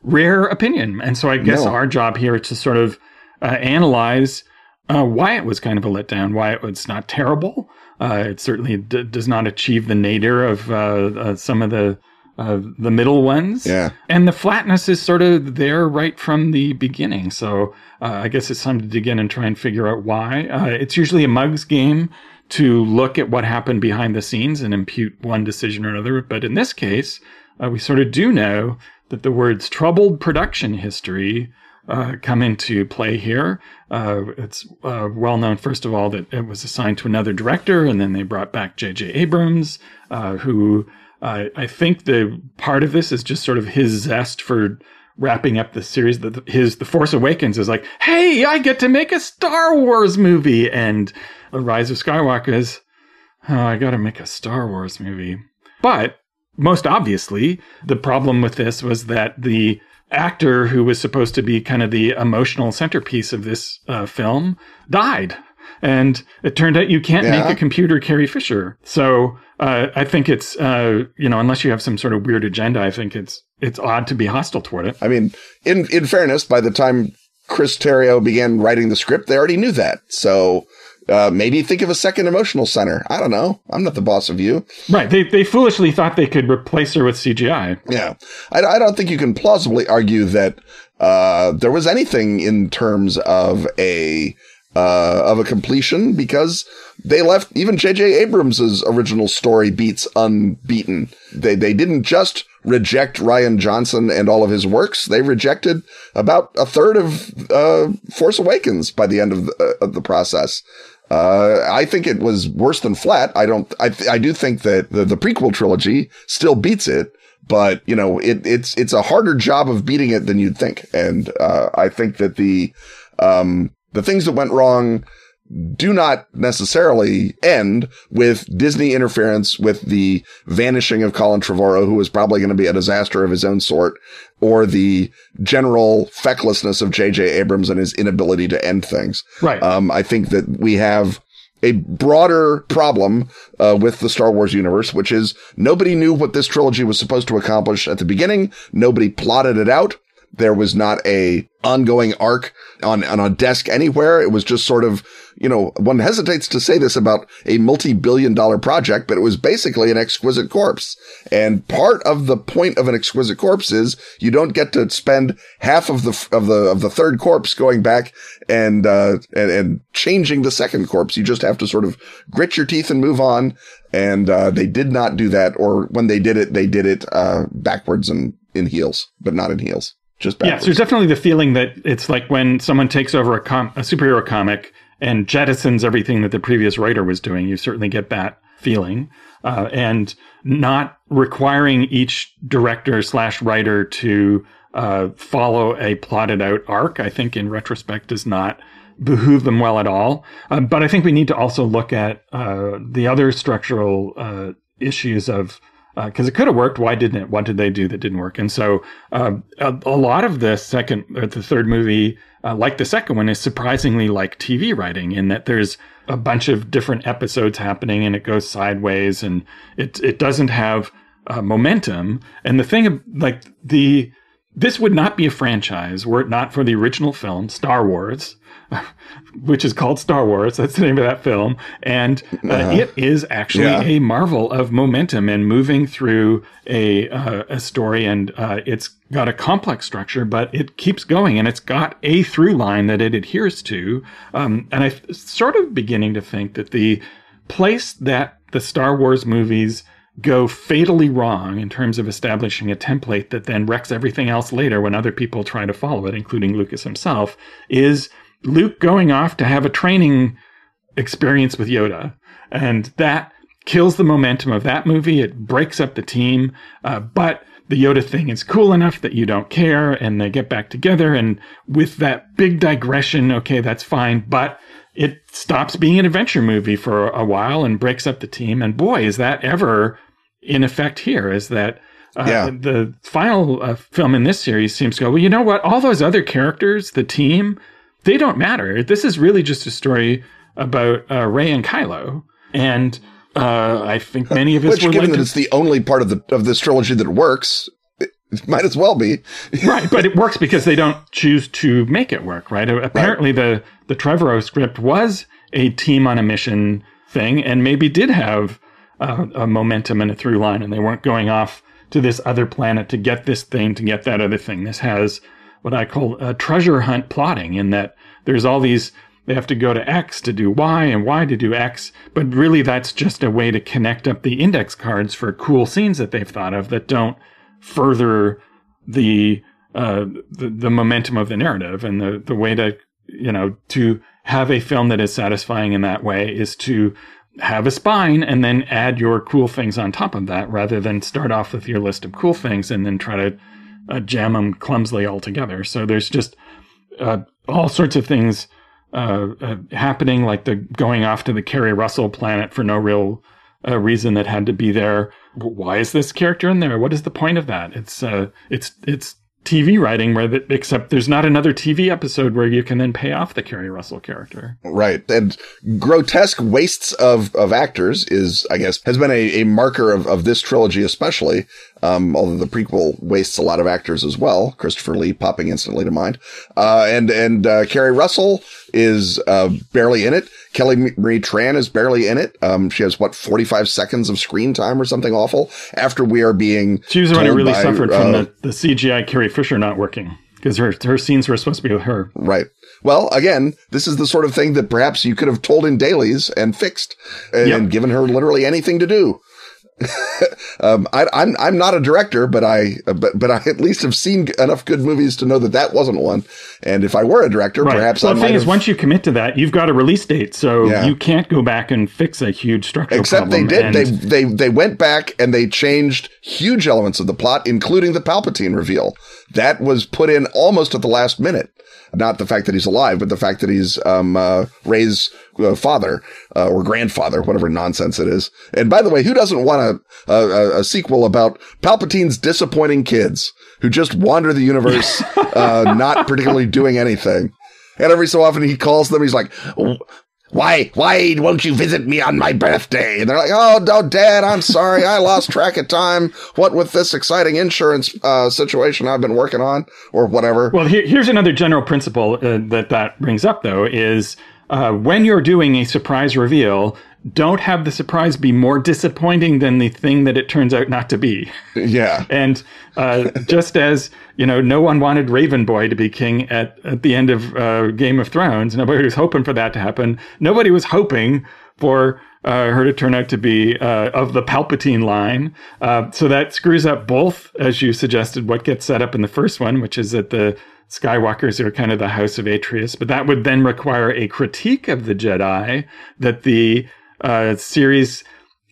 rare opinion. And so I guess No. our job here is to sort of uh, analyze uh, why it was kind of a letdown, why it was not terrible. Uh, it certainly d- does not achieve the nadir of uh, uh, some of the uh, the middle ones. Yeah. And the flatness is sort of there right from the beginning. So uh, I guess it's time to dig in and try and figure out why. Uh, it's usually a mug's game to look at what happened behind the scenes and impute one decision or another. But in this case, uh, we sort of do know that the words troubled production history uh, come into play here. Uh, it's uh, well known, first of all, that it was assigned to another director, and then they brought back J.J. Abrams, uh, who I think the part of this is just sort of his zest for wrapping up the series. That his The Force Awakens is like, hey, I get to make a Star Wars movie, and The Rise of Skywalker is, oh, I got to make a Star Wars movie. But most obviously, the problem with this was that the actor who was supposed to be kind of the emotional centerpiece of this uh, film died. And it turned out you can't Yeah. make a computer Carrie Fisher. So uh, I think it's uh, you know unless you have some sort of weird agenda, I think it's it's odd to be hostile toward it. I mean, in in fairness, by the time Chris Terrio began writing the script, they already knew that. So uh, maybe think of a second emotional center. I don't know. I'm not the boss of you. Right? They they foolishly thought they could replace her with CGI. Yeah, I, I don't think you can plausibly argue that uh, there was anything in terms of a uh, of a completion because they left even J.J. Abrams's original story beats unbeaten. They they didn't just reject Rian Johnson and all of his works; they rejected about a third of uh, Force Awakens by the end of the, uh, of the process. Uh, I think it was worse than flat. I don't. I I do think that the, the prequel trilogy still beats it, but you know it it's it's a harder job of beating it than you'd think. And uh, I think that the um the things that went wrong do not necessarily end with Disney interference with the vanishing of Colin Trevorrow, who was probably going to be a disaster of his own sort, or the general fecklessness of J.J. Abrams and his inability to end things. Right. Um, I think that we have a broader problem uh, with the Star Wars universe, which is nobody knew what this trilogy was supposed to accomplish at the beginning. Nobody plotted it out. There was not a ongoing arc on, on a desk anywhere. It was just sort of, you know, one hesitates to say this about a multi-billion dollar project, but it was basically an exquisite corpse. And part of the point of an exquisite corpse is you don't get to spend half of the, of the, of the third corpse going back and, uh, and, and changing the second corpse. You just have to sort of grit your teeth and move on. And, uh, they did not do that. Or when they did it, they did it, uh, backwards and in heels, but not in heels. Just Yeah, so there's definitely the feeling that it's like when someone takes over a, com- a superhero comic and jettisons everything that the previous writer was doing. You certainly get that feeling, uh, and not requiring each director slash writer to uh, follow a plotted out arc. I think in retrospect does not behoove them well at all. Uh, but I think we need to also look at uh, the other structural uh, issues of because it could have worked. Why didn't it? What did they do that didn't work? And so uh, a, a lot of the second or the third movie, uh, like the second one, is surprisingly like TV writing in that there's a bunch of different episodes happening and it goes sideways and it it doesn't have uh, momentum. And the thing, like the this would not be a franchise were it not for the original film, Star Wars, which is called Star Wars. That's the name of that film. And uh, it is actually Yeah. a marvel of momentum and moving through a, uh, a story. And uh, it's got a complex structure, but it keeps going and it's got a through line that it adheres to. Um, and I'm sort of beginning to think that the place that the Star Wars movies go fatally wrong in terms of establishing a template that then wrecks everything else later when other people try to follow it, including Lucas himself, is Luke going off to have a training experience with Yoda. And that kills the momentum of that movie. It breaks up the team. Uh, but the Yoda thing is cool enough that you don't care and they get back together. And with that big digression, okay, that's fine. But it stops being an adventure movie for a while and breaks up the team. And boy, is that ever in effect here is that uh, Yeah. the final uh, film in this series seems to go, well, you know what? All those other characters, the team, they don't matter. This is really just a story about uh, Rey and Kylo. And uh, I think many of us Which, would given that to it's the only part of the of this trilogy that works, it, might as well be. right, but it works because they don't choose to make it work, right? Apparently, the the Trevorrow script was a team on a mission thing, and maybe did have uh, a momentum and a through line, and they weren't going off to this other planet to get this thing to get that other thing. This has what I call a treasure hunt plotting, in that there's all these. They have to go to X to do Y and Y to do X, but really that's just a way to connect up the index cards for cool scenes that they've thought of that don't further the uh, the, the momentum of the narrative and the, the way to you know to have a film that is satisfying in that way is to have a spine and then add your cool things on top of that rather than start off with your list of cool things and then try to uh, jam them clumsily all together so there's just uh, all sorts of things uh, uh, happening like the going off to the Keri Russell planet for no real uh, reason that had to be there. Why is this character in there? What is the point of that? It's uh, it's it's TV writing where the, except there's not another TV episode where you can then pay off the Keri Russell character. Right. And grotesque wastes of, of actors is, I guess, has been a, a marker of, of this trilogy, especially. Um, although the prequel wastes a lot of actors as well. Christopher Lee popping instantly to mind. Uh, and, and, uh, Keri Russell is, uh, barely in it. Kelly Marie Tran is barely in it. Um, she has what, 45 seconds of screen time or something awful after we are being. She was the one who really by, suffered from uh, the, the CGI Carrie Fisher not working because her her scenes were supposed to be with her. Right. Well, again, this is the sort of thing that perhaps you could have told in dailies and fixed and Yep. given her literally anything to do. um, I, I'm I'm not a director, but I but but I at least have seen enough good movies to know that that wasn't one. And if I were a director, Right. perhaps well, I the thing is, once you commit to that, you've got a release date, so Yeah. you can't go back and fix a huge structural Except they did. and- They they they went back and they changed huge elements of the plot, including the Palpatine reveal. That was put in almost at the last minute. Not the fact that he's alive, but the fact that he's um, uh, Rey's uh, father uh, or grandfather, whatever nonsense it is. And by the way, who doesn't want a, a, a sequel about Palpatine's disappointing kids who just wander the universe, uh, not particularly doing anything? And every so often he calls them. He's like, why, why won't you visit me on my birthday? And they're like, oh, no, dad, I'm sorry. I lost track of time. What with this exciting insurance, uh, situation I've been working on or whatever. Well, here, here's another general principle uh, that that brings up, though, is uh, when you're doing a surprise reveal, don't have the surprise be more disappointing than the thing that it turns out not to be. yeah. And uh, just as you know, no one wanted Raven Boy to be king at, at the end of uh, Game of Thrones. Nobody was hoping for that to happen. Nobody was hoping for uh, her to turn out to be uh, of the Palpatine line. Uh, so that screws up both, as you suggested, what gets set up in the first one, which is that the Skywalkers are kind of the House of Atreus, but that would then require a critique of the Jedi that the uh, series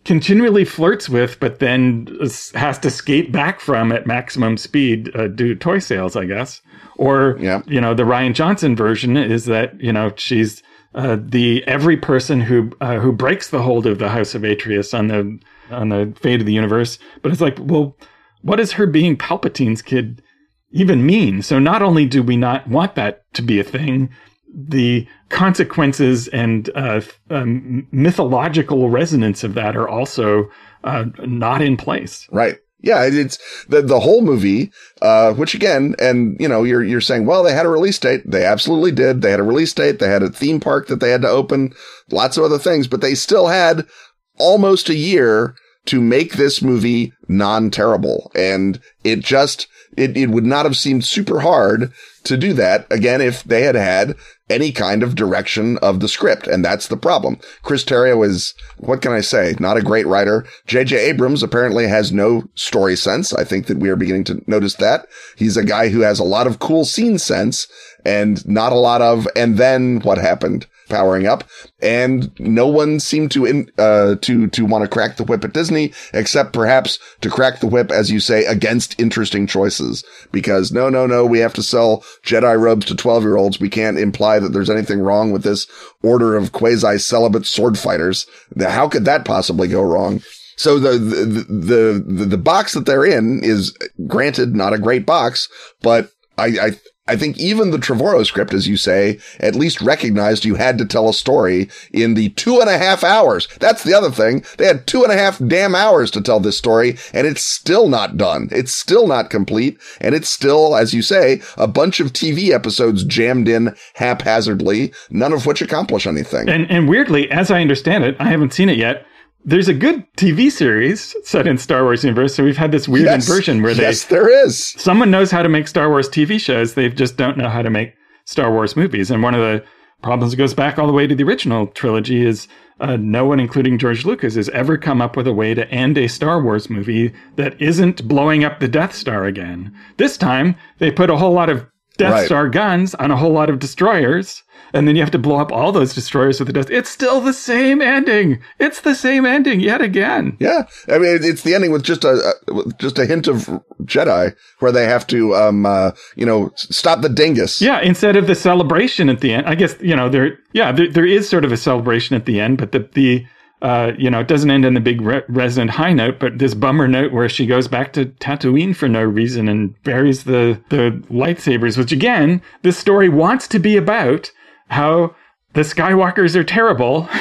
continually flirts with, but then has to skate back from at maximum speed uh, due to toy sales, I guess. Or, Yeah. you know, the Rian Johnson version is that, you know, she's uh, the every person who uh, who breaks the hold of the House of Atreus on the on the fate of the universe. But it's like, well, what does her being Palpatine's kid even mean? So not only do we not want that to be a thing, the consequences and uh, um, mythological resonance of that are also uh, not in place. Right. Yeah, it's the the whole movie, uh, which again, and you know, you're you're saying, well, they had a release date. They absolutely did. They had a release date. They had a theme park that they had to open, lots of other things, but they still had almost a year to make this movie non-terrible. And it just, it, it would not have seemed super hard to do that again if they had had any kind of direction of the script. And that's the problem. Chris Terrio is, what can I say? Not a great writer. J.J. Abrams apparently has no story sense. I think that we are beginning to notice that. He's a guy who has a lot of cool scene sense and not a lot of, and then what happened? Powering up, and no one seemed to in, uh, to to want to crack the whip at Disney, except perhaps to crack the whip, as you say, against interesting choices. Because no, no, no, we have to sell Jedi robes to twelve year olds. We can't imply that there's anything wrong with this order of quasi celibate sword fighters. How could that possibly go wrong? So the, the, the, the, box that they're in is granted not a great box, but I, I, I think even the Trevorrow script, as you say, at least recognized you had to tell a story in the two and a half hours. That's the other thing. They had two and a half damn hours to tell this story, and it's still not done. It's still not complete, and it's still, as you say, a bunch of TV episodes jammed in haphazardly, none of which accomplish anything. And and weirdly, as I understand it, I haven't seen it yet. There's a good TV series set in Star Wars universe, so we've had this weird yes, inversion where they yes, there is. someone knows how to make Star Wars TV shows, they just don't know how to make Star Wars movies. And one of the problems that goes back all the way to the original trilogy is uh, no one, including George Lucas, has ever come up with a way to end a Star Wars movie that isn't blowing up the Death Star again. This time, they put a whole lot of Death Right. Star guns on a whole lot of destroyers, and then you have to blow up all those destroyers with the dust. It's still the same ending. It's the same ending yet again. Yeah, I mean it's the ending with just a, with just a hint of Jedi where they have to um uh, you know stop the dingus. Yeah, instead of the celebration at the end, I guess you know there. Yeah, there, there is sort of a celebration at the end, but the the uh, you know it doesn't end on the big re- resonant high note, but this bummer note where she goes back to Tatooine for no reason and buries the the lightsabers, which again, this story wants to be about how the Skywalkers are terrible.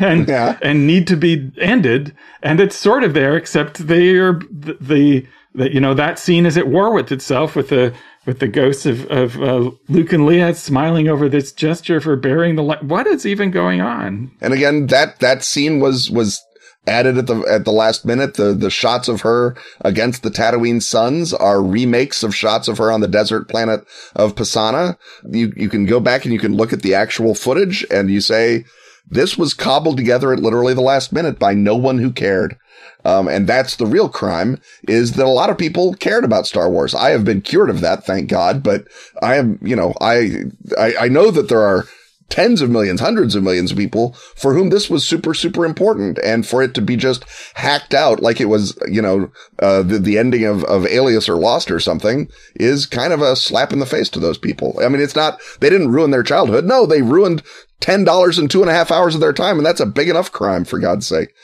and Yeah. and need to be ended and it's sort of there except they are the, the, the you know that scene is at war with itself with the with the ghosts of of uh, Luke and Leia smiling over this gesture for burying the light what is even going on And again, that that scene was was added at the at the last minute. The the shots of her against the Tatooine Suns are remakes of shots of her on the desert planet of Pasaana. You you can go back and you can look at the actual footage and you say this was cobbled together at literally the last minute by no one who cared. Um, and that's the real crime is that a lot of people cared about Star Wars. I have been cured of that, thank God. But I am, you know, I, I, I know that there are tens of millions, hundreds of millions of people for whom this was super, super important. And for it to be just hacked out like it was, you know, uh, the, the ending of, of Alias or Lost or something is kind of a slap in the face to those people. I mean, it's not, they didn't ruin their childhood. No, they ruined $10 and two and a half hours of their time. And that's a big enough crime for God's sake.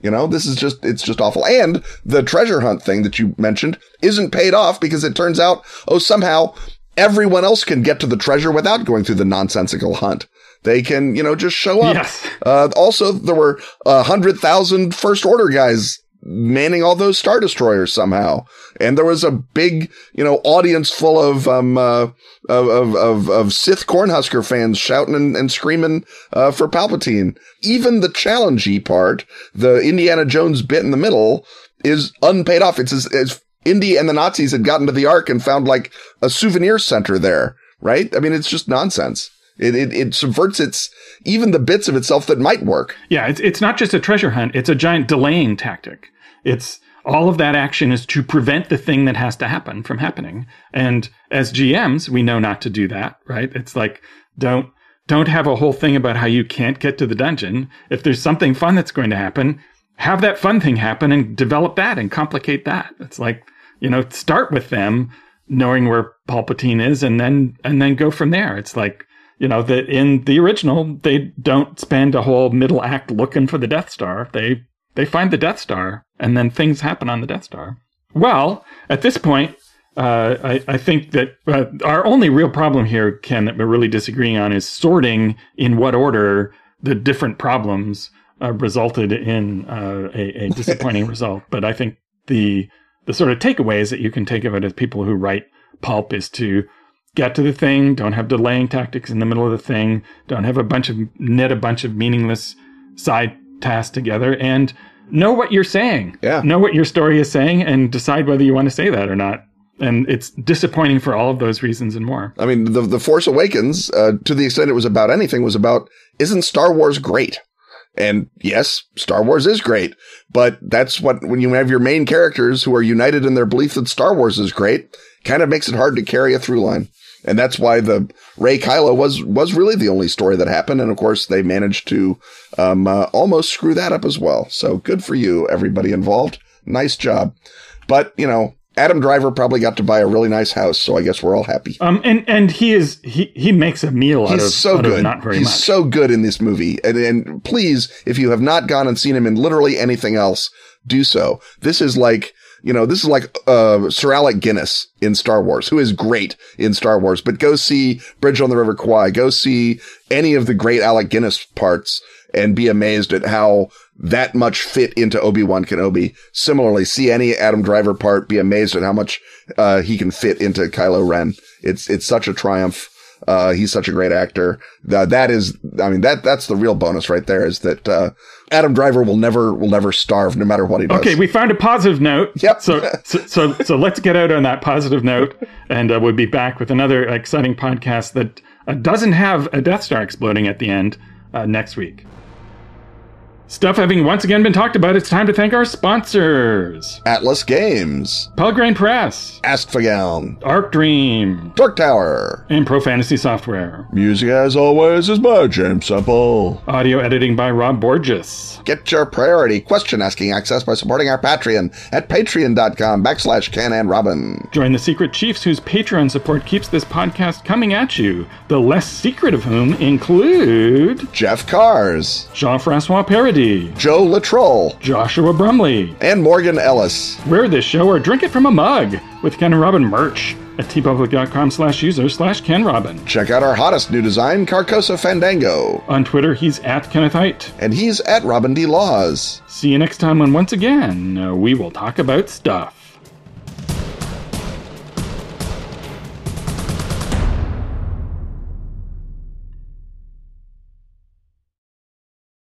You know, this is just, it's just awful. And the treasure hunt thing that you mentioned isn't paid off because it turns out, oh, somehow everyone else can get to the treasure without going through the nonsensical hunt. They can, you know, just show up. Yes. Uh, also, there were a hundred thousand first order guys manning all those star destroyers somehow, and there was a big, you know, audience full of um uh, of, of of of Sith Cornhusker fans shouting and, and screaming uh, for Palpatine. Even the challengey part, the Indiana Jones bit in the middle, is unpaid off. It's as, as Indy and the Nazis had gotten to the Ark and found like a souvenir center there, right? I mean, it's just nonsense. It, it, it subverts its, even the bits of itself that might work. yeah it's it's not just a treasure hunt it's a giant delaying tactic it's all of that action is to prevent the thing that has to happen from happening. And as GMs we know not to do that right? It's like don't don't have a whole thing about how you can't get to the dungeon. If there's something fun that's going to happen have that fun thing happen and develop that and complicate that. It's like you know start with them knowing where Palpatine is and then and then go from there. It's like you know that in the original they don't spend a whole middle act looking for the death star. They they find the death star and then things happen on the death star. Well at this point uh, I, I think that uh, our only real problem here ken that we're really disagreeing on is sorting in what order the different problems uh, resulted in uh, a, a disappointing result. But i think the the sort of takeaways that you can take of it as people who write pulp is to get to the thing, don't have delaying tactics in the middle of the thing, don't have a bunch of knit a bunch of meaningless side tasks together, and know what you're saying. Yeah. Know what your story is saying and decide whether you want to say that or not. And it's disappointing for all of those reasons and more. I mean, the, the Force Awakens, uh, to the extent it was about anything, was about, isn't Star Wars great? And yes, Star Wars is great, but that's what, when you have your main characters who are united in their belief that Star Wars is great, kind of makes it hard to carry a through line. And that's why the Rey Kylo was, was really the only story that happened. And of course, they managed to, um, uh, almost screw that up as well. So good for you, everybody involved. Nice job. But, you know, Adam Driver probably got to buy a really nice house, so I guess we're all happy. Um, and and he is he he makes a meal out He's of so out of good. not very He's much. so good in this movie. And, and please, if you have not gone and seen him in literally anything else, do so. This is like, you know, this is like uh, Sir Alec Guinness in Star Wars, who is great in Star Wars. But go see Bridge on the River Kwai. Go see any of the great Alec Guinness parts and be amazed at how that much fit into Obi-Wan Kenobi. Similarly, see any Adam Driver part, be amazed at how much uh, he can fit into Kylo Ren. It's it's such a triumph. Uh, he's such a great actor. That that is, I mean, that that's the real bonus right there. Is that uh, Adam Driver will never will never starve, no matter what he does. Okay, we found a positive note. Yep. So, so, so, so let's get out on that positive note, and uh, we'll be back with another exciting podcast that uh, doesn't have a Death Star exploding at the end uh, next week. Stuff having once again been talked about, it's time to thank our sponsors: Atlas Games, Pelgrane Press, Askfageln, Arc Dream, Dork Tower. and Pro Fantasy Software. Music, as always, is by James Semple. Audio editing by Rob Borges. Get your priority question asking access by supporting our Patreon at patreon.com backslash Ken and Robin. Join the Secret Chiefs whose Patreon support keeps this podcast coming at you, the less secret of whom include Jeff Cars, Jean Francois Paradis, Joe Latroll, Joshua Brumley. and Morgan Ellis. Wear this show or drink it from a mug with Ken and Robin merch at teepublic.com slash user slash Ken Robin. Check out our hottest new design, Carcosa Fandango. On Twitter, he's at Kenneth Hite. And he's at Robin D. Laws. See you next time when once again we will talk about stuff.